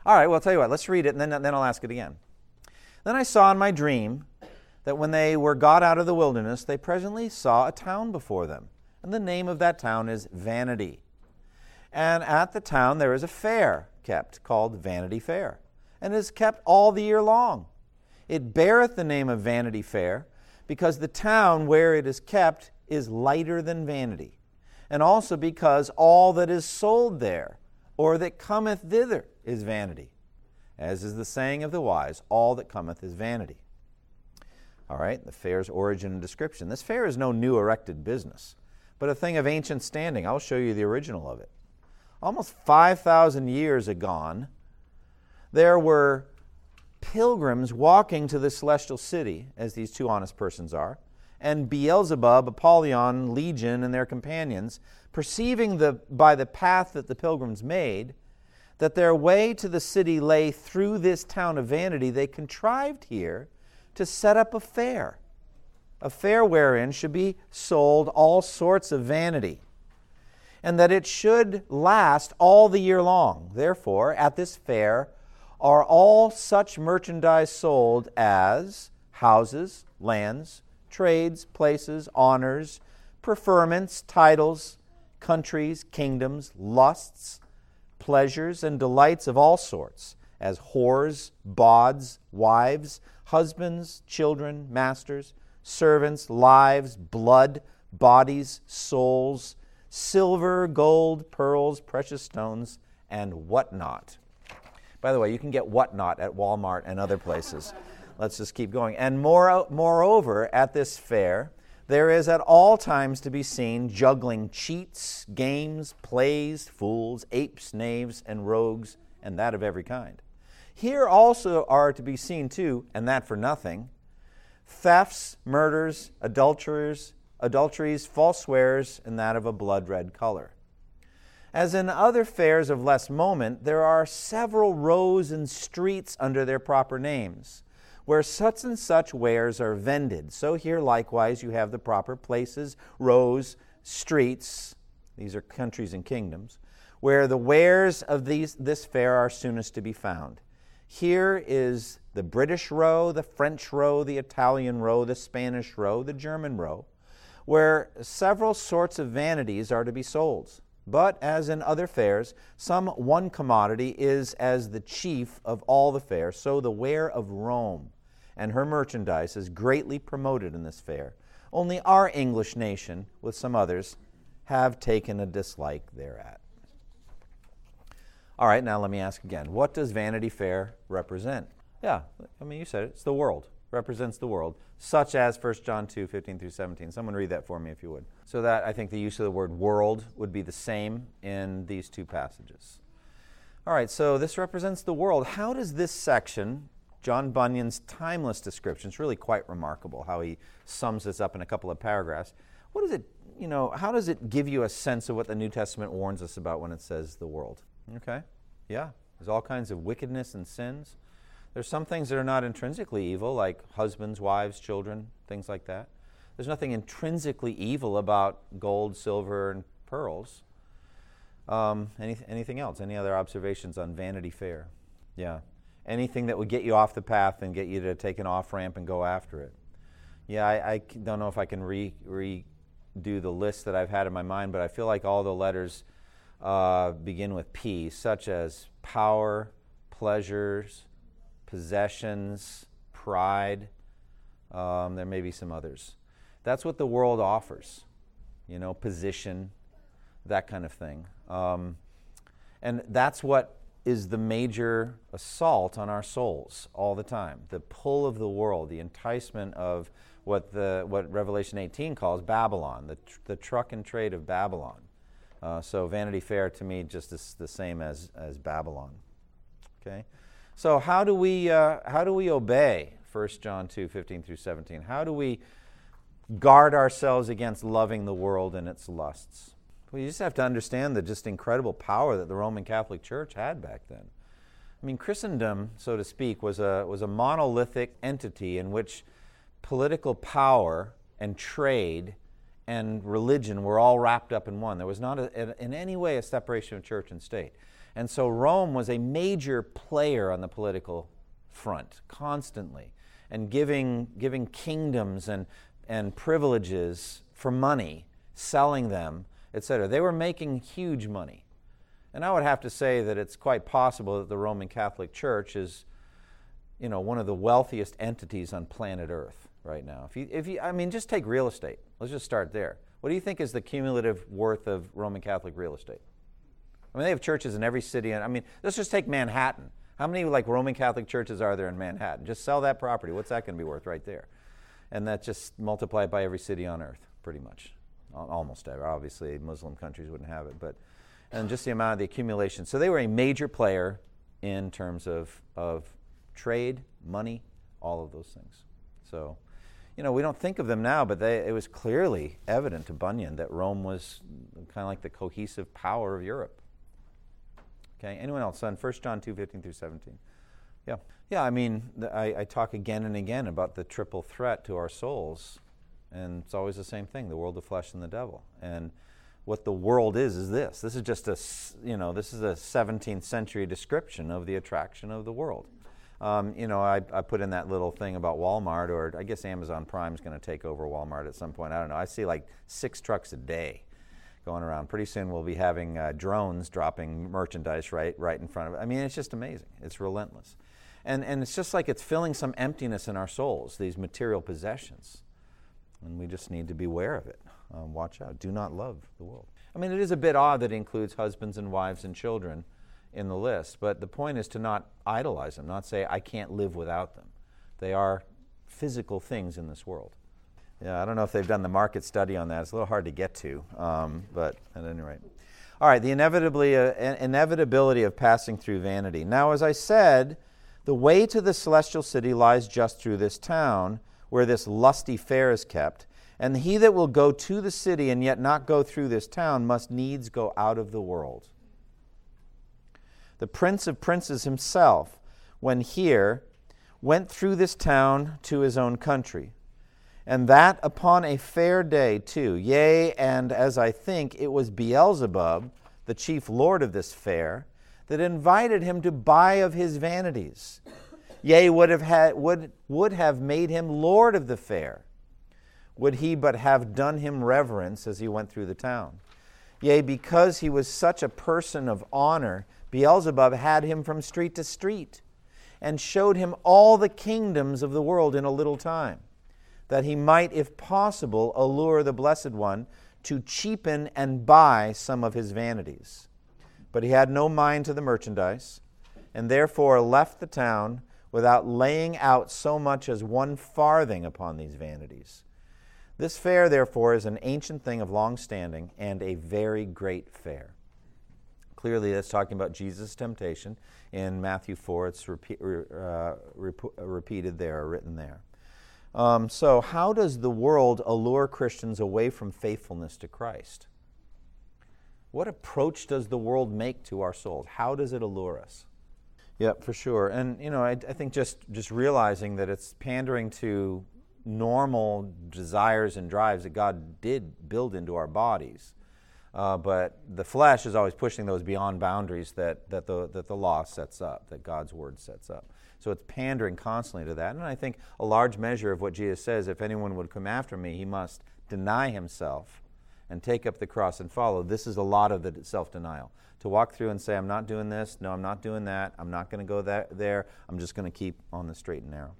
All right, well, I'll tell you what, let's read it and then, then I'll ask it again. Then I saw in my dream that when they were got out of the wilderness, they presently saw a town before them. And the name of that town is Vanity. And at the town there is a fair kept called Vanity Fair, and is kept all the year long. It beareth the name of Vanity Fair, because the town where it is kept is lighter than vanity, and also because all that is sold there, or that cometh thither, is vanity. As is the saying of the wise, all that cometh is vanity. All right, the fair's origin and description. This fair is no new erected business, but a thing of ancient standing. I'll show you the original of it. Almost 5,000 years agone, there were pilgrims walking to the celestial city, as these two honest persons are, and Beelzebub, Apollyon, Legion, and their companions, perceiving the, by the path that the pilgrims made, that their way to the city lay through this town of vanity, they contrived here to set up a fair, a fair wherein should be sold all sorts of vanity, and that it should last all the year long. Therefore, at this fair, are all such merchandise sold as houses, lands, trades, places, honors, preferments, titles, countries, kingdoms, lusts, pleasures, and delights of all sorts, as whores, bawds, wives, husbands, children, masters, servants, lives, blood, bodies, souls, silver, gold, pearls, precious stones, and whatnot by the way, you can get whatnot at Walmart and other places. Let's just keep going. And more, moreover, at this fair, there is at all times to be seen juggling cheats, games, plays, fools, apes, knaves, and rogues, and that of every kind. Here also are to be seen, too, and that for nothing, thefts, murders, adulterers, adulteries, false swears, and that of a blood red color. As in other fairs of less moment, there are several rows and streets under their proper names, where such and such wares are vended. So here likewise you have the proper places, rows, streets, these are countries and kingdoms, where the wares of these, this fair are soonest to be found. Here is the British row, the French row, the Italian row, the Spanish row, the German row, where several sorts of vanities are to be sold. But as in other fairs, some one commodity is as the chief of all the fair, so the ware of Rome and her merchandise is greatly promoted in this fair. Only our English nation, with some others, have taken a dislike thereat. All right, now let me ask again what does Vanity Fair represent? Yeah, I mean, you said it, it's the world represents the world, such as 1 John 2 15 through 17. Someone read that for me if you would. So that I think the use of the word world would be the same in these two passages. All right, so this represents the world. How does this section John Bunyan's timeless description is really quite remarkable how he sums this up in a couple of paragraphs. What does it, you know, how does it give you a sense of what the New Testament warns us about when it says the world? Okay? Yeah. There's all kinds of wickedness and sins. There's some things that are not intrinsically evil, like husbands, wives, children, things like that. There's nothing intrinsically evil about gold, silver, and pearls. Um, any, anything else? Any other observations on Vanity Fair? Yeah. Anything that would get you off the path and get you to take an off ramp and go after it. Yeah, I, I don't know if I can re, redo the list that I've had in my mind, but I feel like all the letters uh, begin with P, such as power, pleasures, possessions, pride. Um, there may be some others. That's what the world offers, you know, position, that kind of thing. Um, and that's what is the major assault on our souls all the time the pull of the world, the enticement of what, the, what Revelation 18 calls Babylon, the, tr- the truck and trade of Babylon. Uh, so Vanity Fair to me just is the same as, as Babylon. Okay? So how do we, uh, how do we obey 1 John 2, 15 through 17? How do we guard ourselves against loving the world and its lusts? Well, you just have to understand the just incredible power that the Roman Catholic Church had back then. I mean, Christendom, so to speak, was a, was a monolithic entity in which political power and trade and religion were all wrapped up in one. There was not a, in any way a separation of church and state. And so Rome was a major player on the political front constantly and giving, giving kingdoms and, and privileges for money, selling them etc. They were making huge money. And I would have to say that it's quite possible that the Roman Catholic Church is, you know, one of the wealthiest entities on planet Earth right now. If you, if you, I mean, just take real estate. Let's just start there. What do you think is the cumulative worth of Roman Catholic real estate? I mean, they have churches in every city. And I mean, let's just take Manhattan. How many like Roman Catholic churches are there in Manhattan? Just sell that property. What's that going to be worth right there? And that just multiply it by every city on earth, pretty much almost ever. Obviously, Muslim countries wouldn't have it, but and just the amount of the accumulation. So they were a major player in terms of of trade, money, all of those things. So, you know, we don't think of them now, but they, it was clearly evident to Bunyan that Rome was kind of like the cohesive power of Europe. Okay, anyone else on 1 John 2 15 through 17? Yeah. Yeah, I mean, I, I talk again and again about the triple threat to our souls and it's always the same thing the world, the flesh, and the devil. And what the world is, is this. This is just a, you know, this is a 17th century description of the attraction of the world. Um, you know, I, I put in that little thing about Walmart, or I guess Amazon Prime is going to take over Walmart at some point. I don't know. I see like six trucks a day going around. Pretty soon we'll be having uh, drones dropping merchandise right, right in front of it. I mean, it's just amazing. It's relentless. And, and it's just like it's filling some emptiness in our souls, these material possessions. And we just need to be aware of it. Um, watch out. Do not love the world. I mean, it is a bit odd that it includes husbands and wives and children in the list, but the point is to not idolize them, not say, I can't live without them. They are physical things in this world. Yeah, I don't know if they've done the market study on that. It's a little hard to get to, um, but at any rate. All right, the inevitably, uh, inevitability of passing through vanity. Now, as I said, the way to the celestial city lies just through this town where this lusty fair is kept. And he that will go to the city and yet not go through this town must needs go out of the world. The prince of princes himself, when here, went through this town to his own country. And that upon a fair day, too. Yea, and as I think, it was Beelzebub, the chief lord of this fair, that invited him to buy of his vanities yea, would have, had, would, would have made him Lord of the fair, would he but have done him reverence as he went through the town. Yea, because he was such a person of honor, Beelzebub had him from street to street, and showed him all the kingdoms of the world in a little time, that he might, if possible, allure the Blessed One to cheapen and buy some of his vanities. But he had no mind to the merchandise, and therefore left the town without laying out so much as one farthing upon these vanities. This fair, therefore, is an ancient thing of long standing and a very great fair. Clearly, that's talking about Jesus' temptation. In Matthew 4, it's repeat, uh, rep- repeated there, written there. Um, so, how does the world allure Christians away from faithfulness to Christ? What approach does the world make to our souls? How does it allure us? Yep, for sure. And you know, I, I think just just realizing that it's pandering to normal desires and drives that God did build into our bodies. Uh, but the flesh is always pushing those beyond boundaries that, that, the, that the law sets up, that God's word sets up. So it's pandering constantly to that. And I think a large measure of what Jesus says if anyone would come after me, he must deny himself and take up the cross and follow. This is a lot of the self denial. To walk through and say, I'm not doing this, no, I'm not doing that, I'm not going to go that, there, I'm just going to keep on the straight and narrow.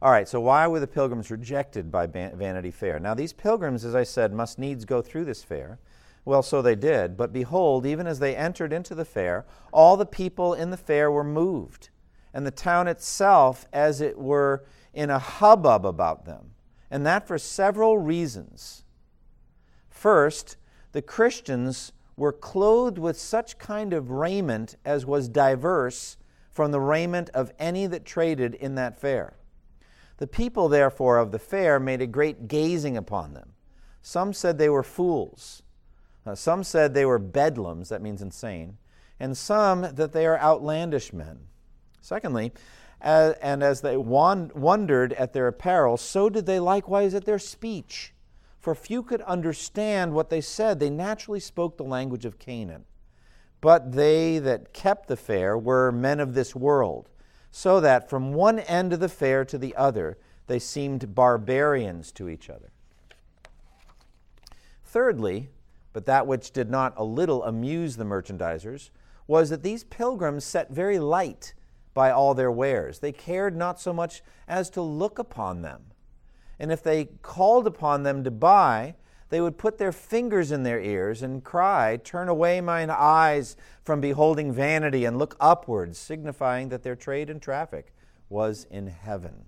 All right, so why were the pilgrims rejected by Vanity Fair? Now, these pilgrims, as I said, must needs go through this fair. Well, so they did. But behold, even as they entered into the fair, all the people in the fair were moved, and the town itself, as it were, in a hubbub about them. And that for several reasons. First, the Christians were clothed with such kind of raiment as was diverse from the raiment of any that traded in that fair. The people, therefore, of the fair made a great gazing upon them. Some said they were fools. Uh, some said they were bedlams, that means insane. And some that they are outlandish men. Secondly, and as they wondered at their apparel, so did they likewise at their speech. For few could understand what they said. They naturally spoke the language of Canaan. But they that kept the fair were men of this world so that from one end of the fair to the other they seemed barbarians to each other. Thirdly, but that which did not a little amuse the merchandisers, was that these pilgrims set very light by all their wares. They cared not so much as to look upon them. And if they called upon them to buy, they would put their fingers in their ears and cry, Turn away mine eyes from beholding vanity and look upwards, signifying that their trade and traffic was in heaven.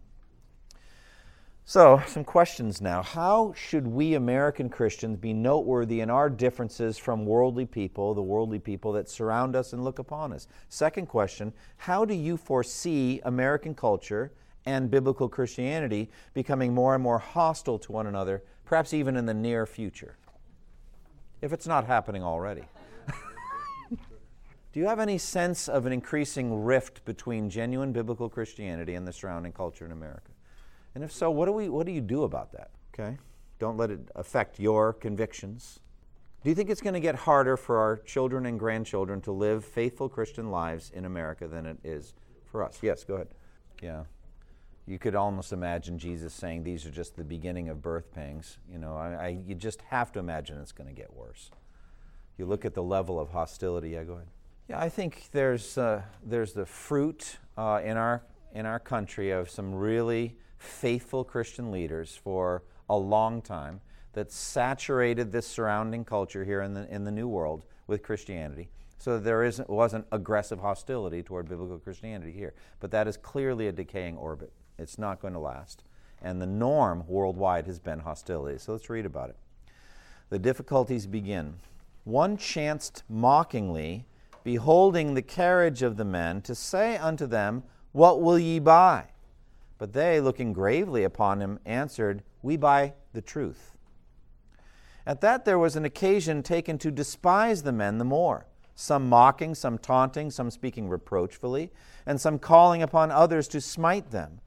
So, some questions now. How should we American Christians be noteworthy in our differences from worldly people, the worldly people that surround us and look upon us? Second question How do you foresee American culture and biblical Christianity becoming more and more hostile to one another perhaps even in the near future, if it's not happening already. <laughs> Do you have any sense of an increasing rift between genuine biblical Christianity and the surrounding culture in America? And if so, what do, we, what do you do about that? Okay? Don't let it affect your convictions. Do you think it's going to get harder for our children and grandchildren to live faithful Christian lives in America than it is for us? Yes, go ahead. Yeah you could almost imagine Jesus saying these are just the beginning of birth pangs. You know, I, I you just have to imagine it's going to get worse. You look at the level of hostility. Yeah, go ahead. Yeah, I think there's uh, there's the fruit uh, in our in our country of some really faithful Christian leaders for a long time that saturated this surrounding culture here in the in the New World with Christianity. So there isn't, wasn't aggressive hostility toward biblical Christianity here. But that is clearly a decaying orbit. It's not going to last. And the norm worldwide has been hostility. So let's read about it. The difficulties begin. One chanced mockingly, beholding the carriage of the men, to say unto them, What will ye buy? But they, looking gravely upon him, answered, We buy the truth. At that there was an occasion taken to despise the men the more, some mocking, some taunting, some speaking reproachfully, and some calling upon others to smite them.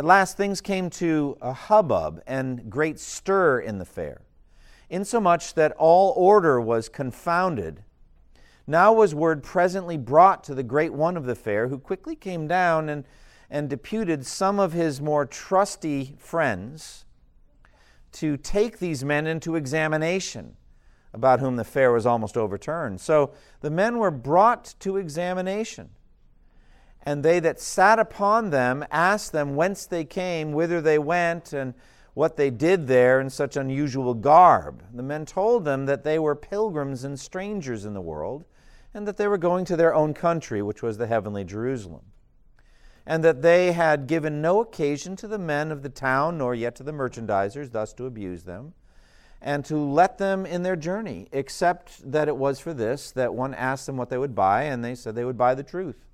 At last things came to a hubbub and great stir in the fair, insomuch that all order was confounded. Now was word presently brought to the great one of the fair, who quickly came down and, and deputed some of his more trusty friends to take these men into examination, about whom the fair was almost overturned. So the men were brought to examination. And they that sat upon them asked them whence they came, whither they went, and what they did there in such unusual garb. The men told them that they were pilgrims and strangers in the world, and that they were going to their own country, which was the heavenly Jerusalem. And that they had given no occasion to the men of the town, nor yet to the merchandisers, thus to abuse them. and to let them in their journey, except that it was for this that one asked them what they would buy, and they said they would buy the truth.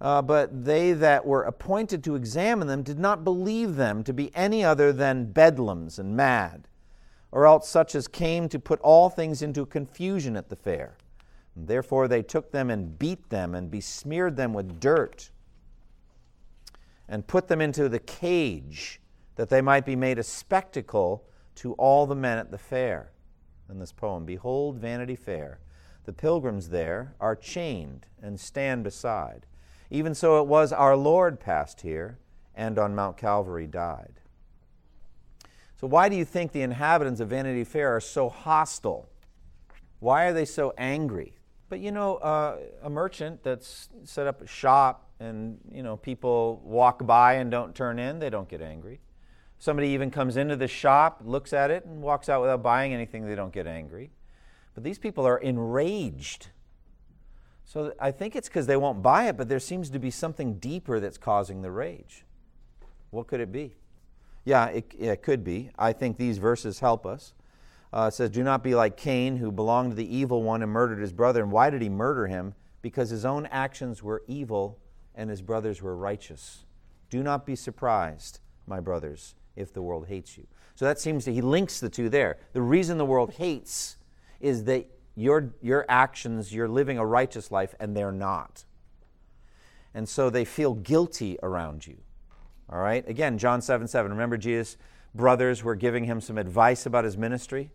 Uh, but they that were appointed to examine them did not believe them to be any other than bedlams and mad, or else such as came to put all things into confusion at the fair. And therefore they took them and beat them and besmeared them with dirt and put them into the cage that they might be made a spectacle to all the men at the fair. In this poem, Behold, Vanity Fair. The pilgrims there are chained and stand beside. Even so it was our Lord passed here and on Mount Calvary died. So, why do you think the inhabitants of Vanity Fair are so hostile? Why are they so angry? But you know, uh, a merchant that's set up a shop and you know people walk by and don't turn in, they don't get angry. Somebody even comes into the shop, looks at it, and walks out without buying anything, they don't get angry. But these people are enraged. So I think it's because they won't buy it, but there seems to be something deeper that's causing the rage. What could it be? Yeah, it, it could be. I think these verses help us. Uh, it says, Do not be like Cain, who belonged to the evil one and murdered his brother. And why did he murder him? Because his own actions were evil and his brothers were righteous. Do not be surprised, my brothers, if the world hates you. So that seems to, he links the two there. The reason the world hates is that your, your actions, you're living a righteous life, and they're not. And so they feel guilty around you. All right? Again, John 7 7. Remember, Jesus' brothers were giving him some advice about his ministry?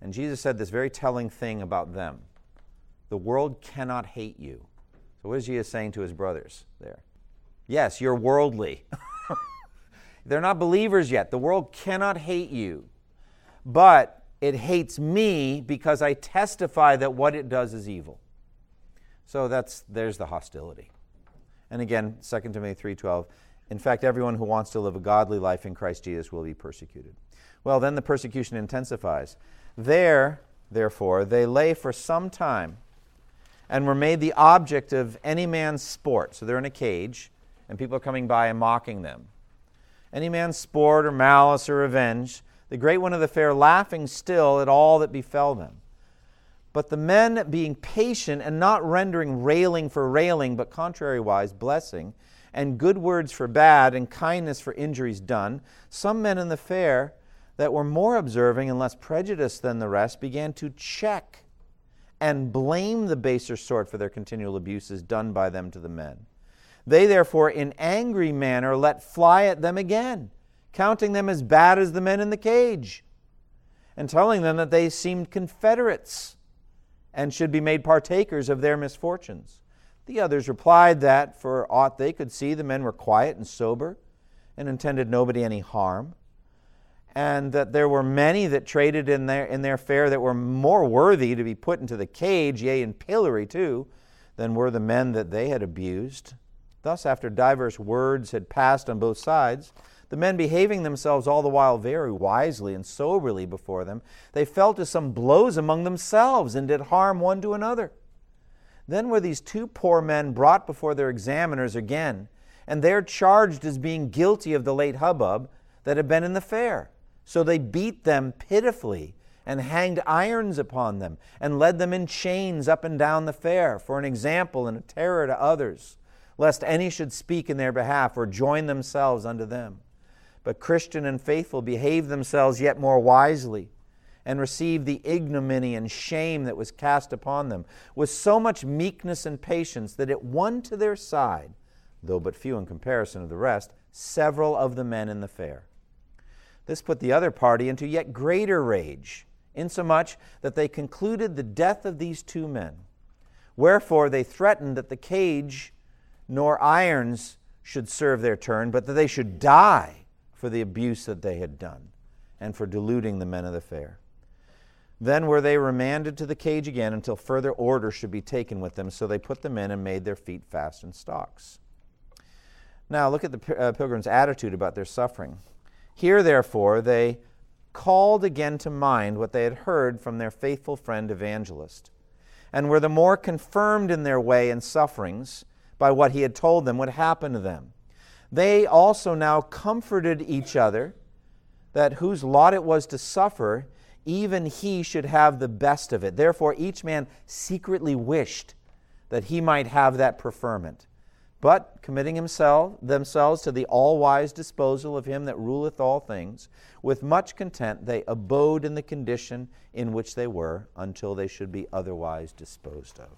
And Jesus said this very telling thing about them The world cannot hate you. So, what is Jesus saying to his brothers there? Yes, you're worldly. <laughs> They're not believers yet. The world cannot hate you, but it hates me because I testify that what it does is evil. So that's there's the hostility. And again, 2 Timothy 3:12, in fact, everyone who wants to live a godly life in Christ Jesus will be persecuted. Well, then the persecution intensifies. There, therefore, they lay for some time and were made the object of any man's sport. So they're in a cage, and people are coming by and mocking them any man's sport or malice or revenge, the great one of the fair laughing still at all that befell them. But the men being patient and not rendering railing for railing, but contrariwise blessing, and good words for bad, and kindness for injuries done, some men in the fair that were more observing and less prejudiced than the rest began to check and blame the baser sort for their continual abuses done by them to the men. They therefore, in angry manner, let fly at them again, counting them as bad as the men in the cage, and telling them that they seemed confederates and should be made partakers of their misfortunes. The others replied that, for aught they could see, the men were quiet and sober and intended nobody any harm, and that there were many that traded in their, in their fair that were more worthy to be put into the cage, yea, in pillory too, than were the men that they had abused. Thus, after divers words had passed on both sides, the men behaving themselves all the while very wisely and soberly before them, they fell to some blows among themselves and did harm one to another. Then were these two poor men brought before their examiners again, and they are charged as being guilty of the late hubbub that had been in the fair. So they beat them pitifully and hanged irons upon them and led them in chains up and down the fair for an example and a terror to others lest any should speak in their behalf or join themselves unto them. But Christian and faithful behaved themselves yet more wisely and received the ignominy and shame that was cast upon them with so much meekness and patience that it won to their side, though but few in comparison of the rest, several of the men in the fair. This put the other party into yet greater rage, insomuch that they concluded the death of these two men. Wherefore they threatened that the cage nor irons should serve their turn, but that they should die for the abuse that they had done and for deluding the men of the fair. Then were they remanded to the cage again until further order should be taken with them. So they put them in and made their feet fast in stocks. Now look at the uh, pilgrims' attitude about their suffering. Here, therefore, they called again to mind what they had heard from their faithful friend evangelist, and were the more confirmed in their way and sufferings by what he had told them would happen to them. They also now comforted each other that whose lot it was to suffer, even he should have the best of it. Therefore, each man secretly wished that he might have that preferment. But committing himself, themselves to the all wise disposal of him that ruleth all things, with much content they abode in the condition in which they were until they should be otherwise disposed of.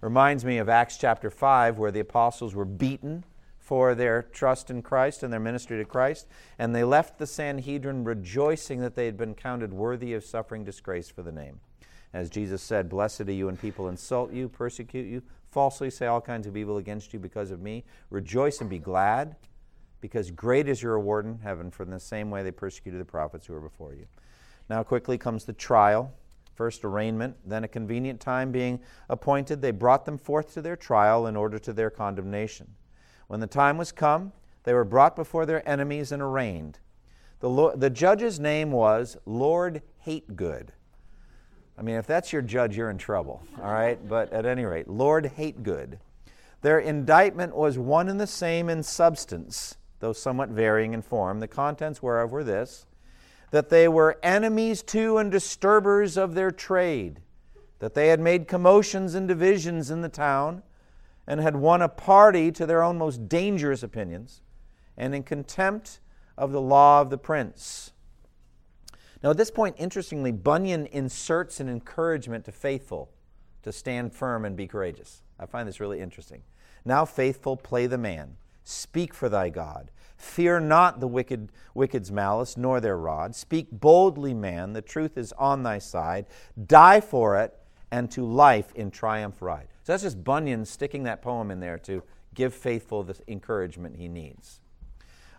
Reminds me of Acts chapter 5, where the apostles were beaten for their trust in Christ and their ministry to Christ, and they left the Sanhedrin rejoicing that they had been counted worthy of suffering disgrace for the name. As Jesus said, Blessed are you when people insult you, persecute you, falsely say all kinds of evil against you because of me. Rejoice and be glad, because great is your reward in heaven, for in the same way they persecuted the prophets who were before you. Now, quickly comes the trial. First, arraignment, then, a convenient time being appointed, they brought them forth to their trial in order to their condemnation. When the time was come, they were brought before their enemies and arraigned. The, Lord, the judge's name was Lord Hategood. I mean, if that's your judge, you're in trouble, all right? But at any rate, Lord Hategood. Their indictment was one and the same in substance, though somewhat varying in form. The contents whereof were this that they were enemies to and disturbers of their trade, that they had made commotions and divisions in the town and had won a party to their own most dangerous opinions, and in contempt of the law of the prince. Now, at this point, interestingly, Bunyan inserts an encouragement to faithful to stand firm and be courageous. I find this really interesting. Now, faithful, play the man. Speak for thy God. Fear not the wicked, wicked's malice, nor their rod. Speak boldly, man. The truth is on thy side. Die for it, and to life in triumph ride. So that's just Bunyan sticking that poem in there to give faithful the encouragement he needs.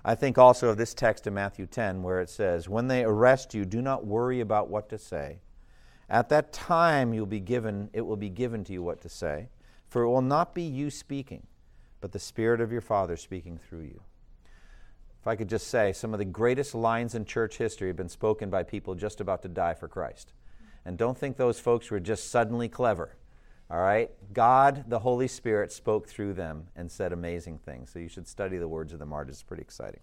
I think also of this text in Matthew 10 where it says, When they arrest you, do not worry about what to say. At that time you'll be given, it will be given to you what to say, for it will not be you speaking, but the Spirit of your Father speaking through you. If I could just say, some of the greatest lines in church history have been spoken by people just about to die for Christ. And don't think those folks were just suddenly clever. All right? God, the Holy Spirit, spoke through them and said amazing things. So you should study the words of the martyrs. It's pretty exciting.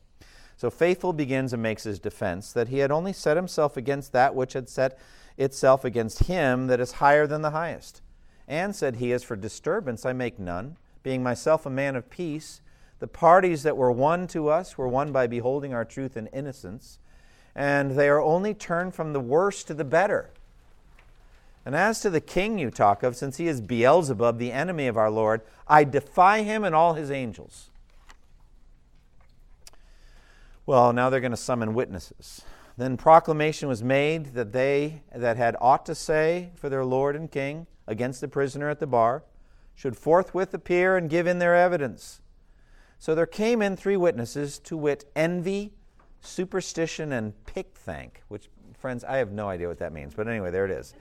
So Faithful begins and makes his defense that he had only set himself against that which had set itself against him that is higher than the highest. And said he, As for disturbance, I make none, being myself a man of peace. The parties that were won to us were won by beholding our truth and innocence, and they are only turned from the worse to the better. And as to the king you talk of, since he is Beelzebub, the enemy of our Lord, I defy him and all his angels. Well, now they're going to summon witnesses. Then proclamation was made that they that had aught to say for their Lord and King against the prisoner at the bar should forthwith appear and give in their evidence. So there came in three witnesses, to wit, envy, superstition, and pickthank, which, friends, I have no idea what that means, but anyway, there it is.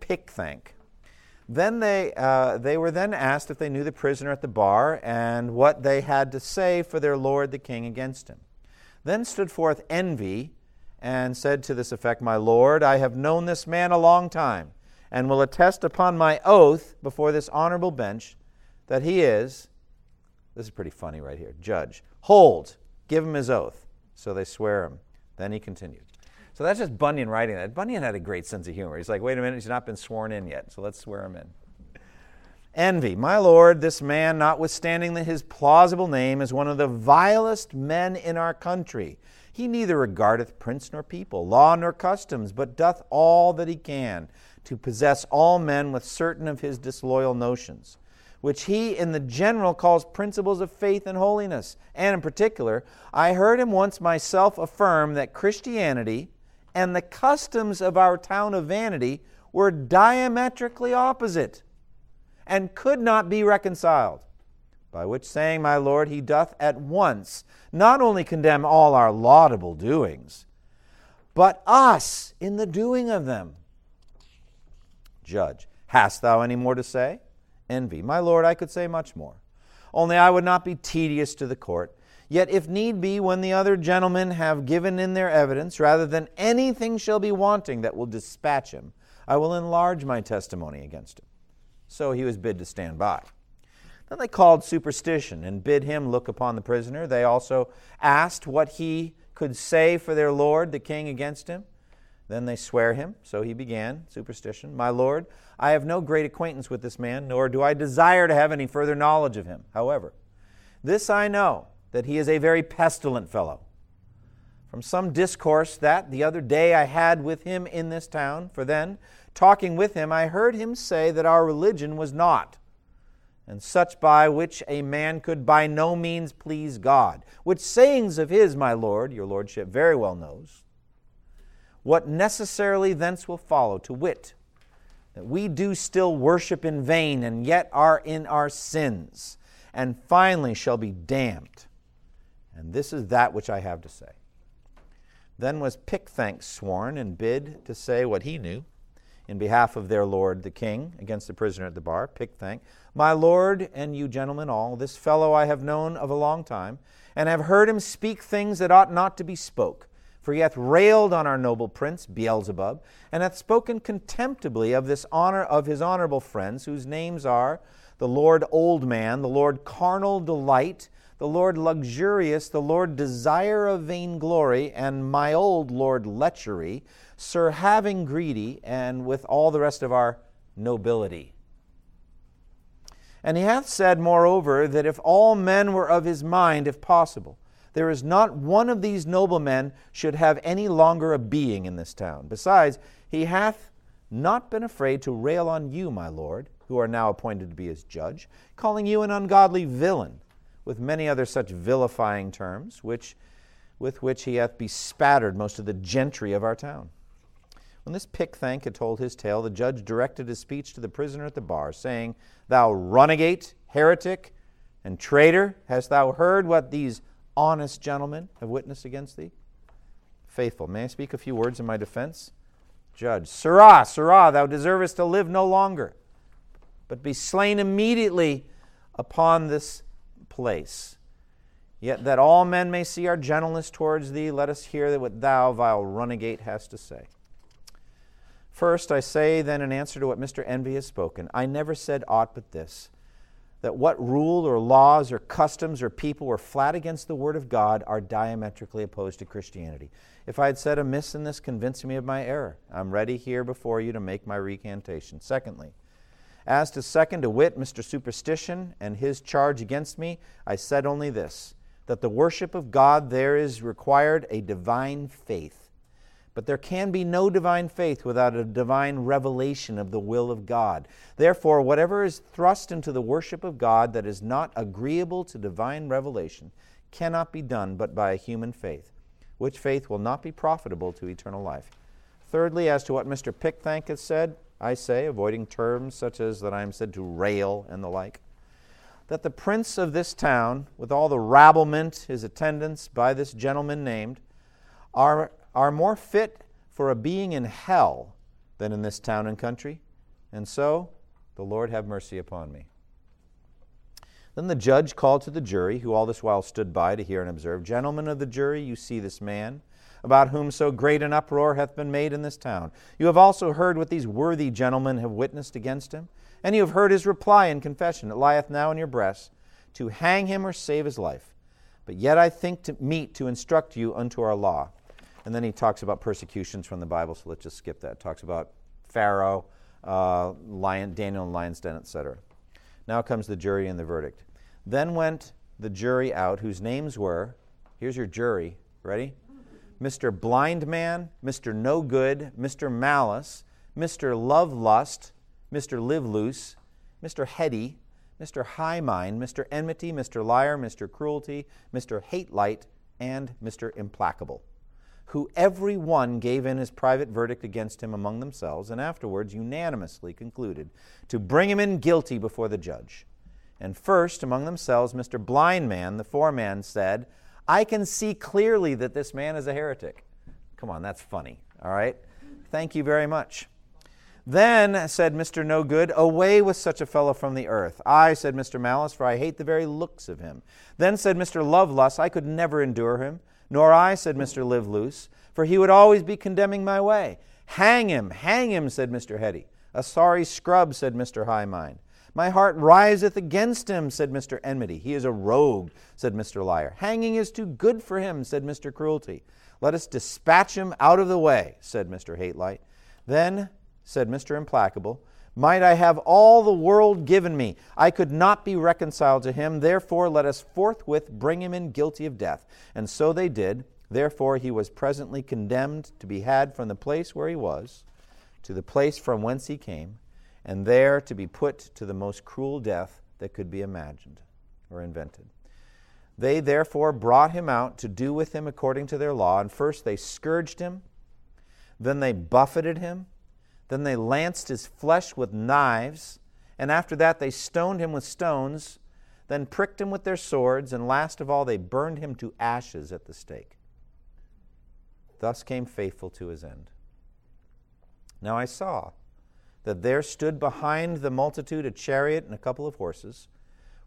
Pickthank. Then they, uh, they were then asked if they knew the prisoner at the bar and what they had to say for their lord the king against him. Then stood forth envy and said to this effect, My lord, I have known this man a long time, and will attest upon my oath before this honorable bench that he is, this is pretty funny right here, judge. Hold, give him his oath. So they swear him. Then he continued. So that's just Bunyan writing that. Bunyan had a great sense of humor. He's like, wait a minute, he's not been sworn in yet, so let's swear him in. Envy. My Lord, this man, notwithstanding his plausible name, is one of the vilest men in our country. He neither regardeth prince nor people, law nor customs, but doth all that he can to possess all men with certain of his disloyal notions, which he in the general calls principles of faith and holiness. And in particular, I heard him once myself affirm that Christianity and the customs of our town of Vanity were diametrically opposite and could not be reconciled. By which saying, my Lord, he doth at once not only condemn all our laudable doings, but us in the doing of them. Judge, hast thou any more to say? Envy, my Lord, I could say much more. Only I would not be tedious to the court Yet, if need be, when the other gentlemen have given in their evidence, rather than anything shall be wanting that will dispatch him, I will enlarge my testimony against him. So he was bid to stand by. Then they called superstition and bid him look upon the prisoner. They also asked what he could say for their lord, the king, against him? Then they swear him. So he began, superstition. My lord, I have no great acquaintance with this man, nor do I desire to have any further knowledge of him. However, this I know, that he is a very pestilent fellow. From some discourse that the other day I had with him in this town, for then, talking with him, I heard him say that our religion was not, and such by which a man could by no means please God, which sayings of his, my lord, your lordship very well knows, what necessarily thence will follow, to wit, that we do still worship in vain, and yet are in our sins, and finally shall be damned. And this is that which I have to say. Then was Pickthank sworn and bid to say what he knew in behalf of their lord the king against the prisoner at the bar. Pickthank, my lord and you gentlemen all, this fellow I have known of a long time, and have heard him speak things that ought not to be spoke for he hath railed on our noble prince, Beelzebub, and hath spoken contemptibly of this honor of his honorable friends, whose names are the Lord Old Man, the Lord Carnal Delight, the Lord Luxurious, the Lord Desire of Vainglory, and my old Lord Lechery, Sir Having Greedy, and with all the rest of our nobility. And he hath said, moreover, that if all men were of his mind, if possible, there is not one of these noblemen should have any longer a being in this town. Besides, he hath not been afraid to rail on you, my lord, who are now appointed to be his judge, calling you an ungodly villain, with many other such vilifying terms, which, with which he hath bespattered most of the gentry of our town. When this Pickthank had told his tale, the judge directed his speech to the prisoner at the bar, saying, Thou runagate, heretic, and traitor, hast thou heard what these honest gentlemen have witnessed against thee? Faithful. May I speak a few words in my defense? Judge, Sirrah, Sirrah, thou deservest to live no longer, but be slain immediately upon this place. Yet that all men may see our gentleness towards thee, let us hear what thou, vile runagate, hast to say. First, I say then in answer to what Mr. Envy has spoken, I never said aught but this that what rule or laws or customs or people were flat against the Word of God are diametrically opposed to Christianity. If I had said amiss in this, convince me of my error. I'm ready here before you to make my recantation. Secondly, as to second to wit, Mr. Superstition and his charge against me, I said only this that the worship of God there is required a divine faith but there can be no divine faith without a divine revelation of the will of God. Therefore, whatever is thrust into the worship of God that is not agreeable to divine revelation cannot be done but by a human faith, which faith will not be profitable to eternal life. Thirdly, as to what Mr. Pickthank has said, I say, avoiding terms such as that I am said to rail and the like, that the prince of this town, with all the rabblement, his attendants by this gentleman named, are are more fit for a being in hell than in this town and country. And so, the Lord have mercy upon me. Then the judge called to the jury, who all this while stood by to hear and observe Gentlemen of the jury, you see this man, about whom so great an uproar hath been made in this town. You have also heard what these worthy gentlemen have witnessed against him, and you have heard his reply and confession. It lieth now in your breasts to hang him or save his life. But yet I think to meet to instruct you unto our law. And then he talks about persecutions from the Bible, so let's just skip that. Talks about Pharaoh, uh, lion, Daniel and lion's den, etc. Now comes the jury and the verdict. Then went the jury out, whose names were here's your jury, ready? Mr. Blind Man, Mr. No Good, Mr. Malice, Mr. Love Lust, Mr. Live Loose, Mr. Heady, Mr. High Mind, Mr. Enmity, Mr. Liar, Mr. Cruelty, Mr. Hate Light, and Mr. Implacable who every one gave in his private verdict against him among themselves, and afterwards unanimously concluded to bring him in guilty before the judge. And first, among themselves, Mr. Blind Man, the foreman, said, I can see clearly that this man is a heretic. Come on, that's funny, all right? Thank you very much. Then said Mr. No Good, Away with such a fellow from the earth. I, said Mr. Malice, for I hate the very looks of him. Then said Mr. Love Lust, I could never endure him. Nor I, said Mr. Live Loose, for he would always be condemning my way. Hang him, hang him, said Mr. Heady. A sorry scrub, said Mr. High Mind. My heart riseth against him, said Mr. Enmity. He is a rogue, said Mr. Liar. Hanging is too good for him, said Mr. Cruelty. Let us dispatch him out of the way, said Mr. Hatelight. Then, said Mr. Implacable, might I have all the world given me, I could not be reconciled to him. Therefore, let us forthwith bring him in guilty of death. And so they did. Therefore, he was presently condemned to be had from the place where he was to the place from whence he came and there to be put to the most cruel death that could be imagined or invented. They therefore brought him out to do with him according to their law, and first they scourged him, then they buffeted him, then they lanced his flesh with knives, and after that they stoned him with stones, then pricked him with their swords, and last of all they burned him to ashes at the stake. Thus came faithful to his end. Now I saw that there stood behind the multitude a chariot and a couple of horses,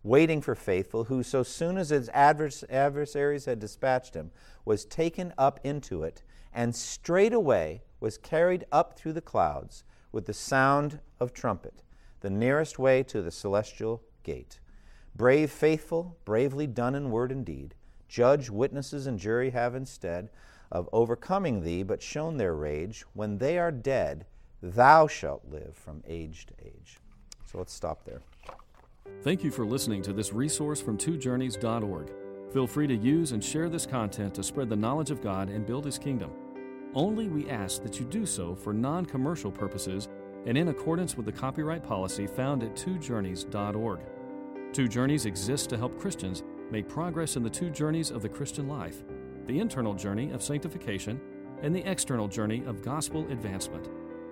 waiting for Faithful, who, so soon as his advers- adversaries had dispatched him, was taken up into it, and straightway was carried up through the clouds with the sound of trumpet, the nearest way to the celestial gate. Brave, faithful, bravely done in word and deed, judge, witnesses, and jury have instead of overcoming thee, but shown their rage, when they are dead, Thou shalt live from age to age. So let's stop there. Thank you for listening to this resource from twojourneys.org. Feel free to use and share this content to spread the knowledge of God and build His kingdom. Only we ask that you do so for non commercial purposes and in accordance with the copyright policy found at twojourneys.org. Two Journeys exists to help Christians make progress in the two journeys of the Christian life the internal journey of sanctification and the external journey of gospel advancement.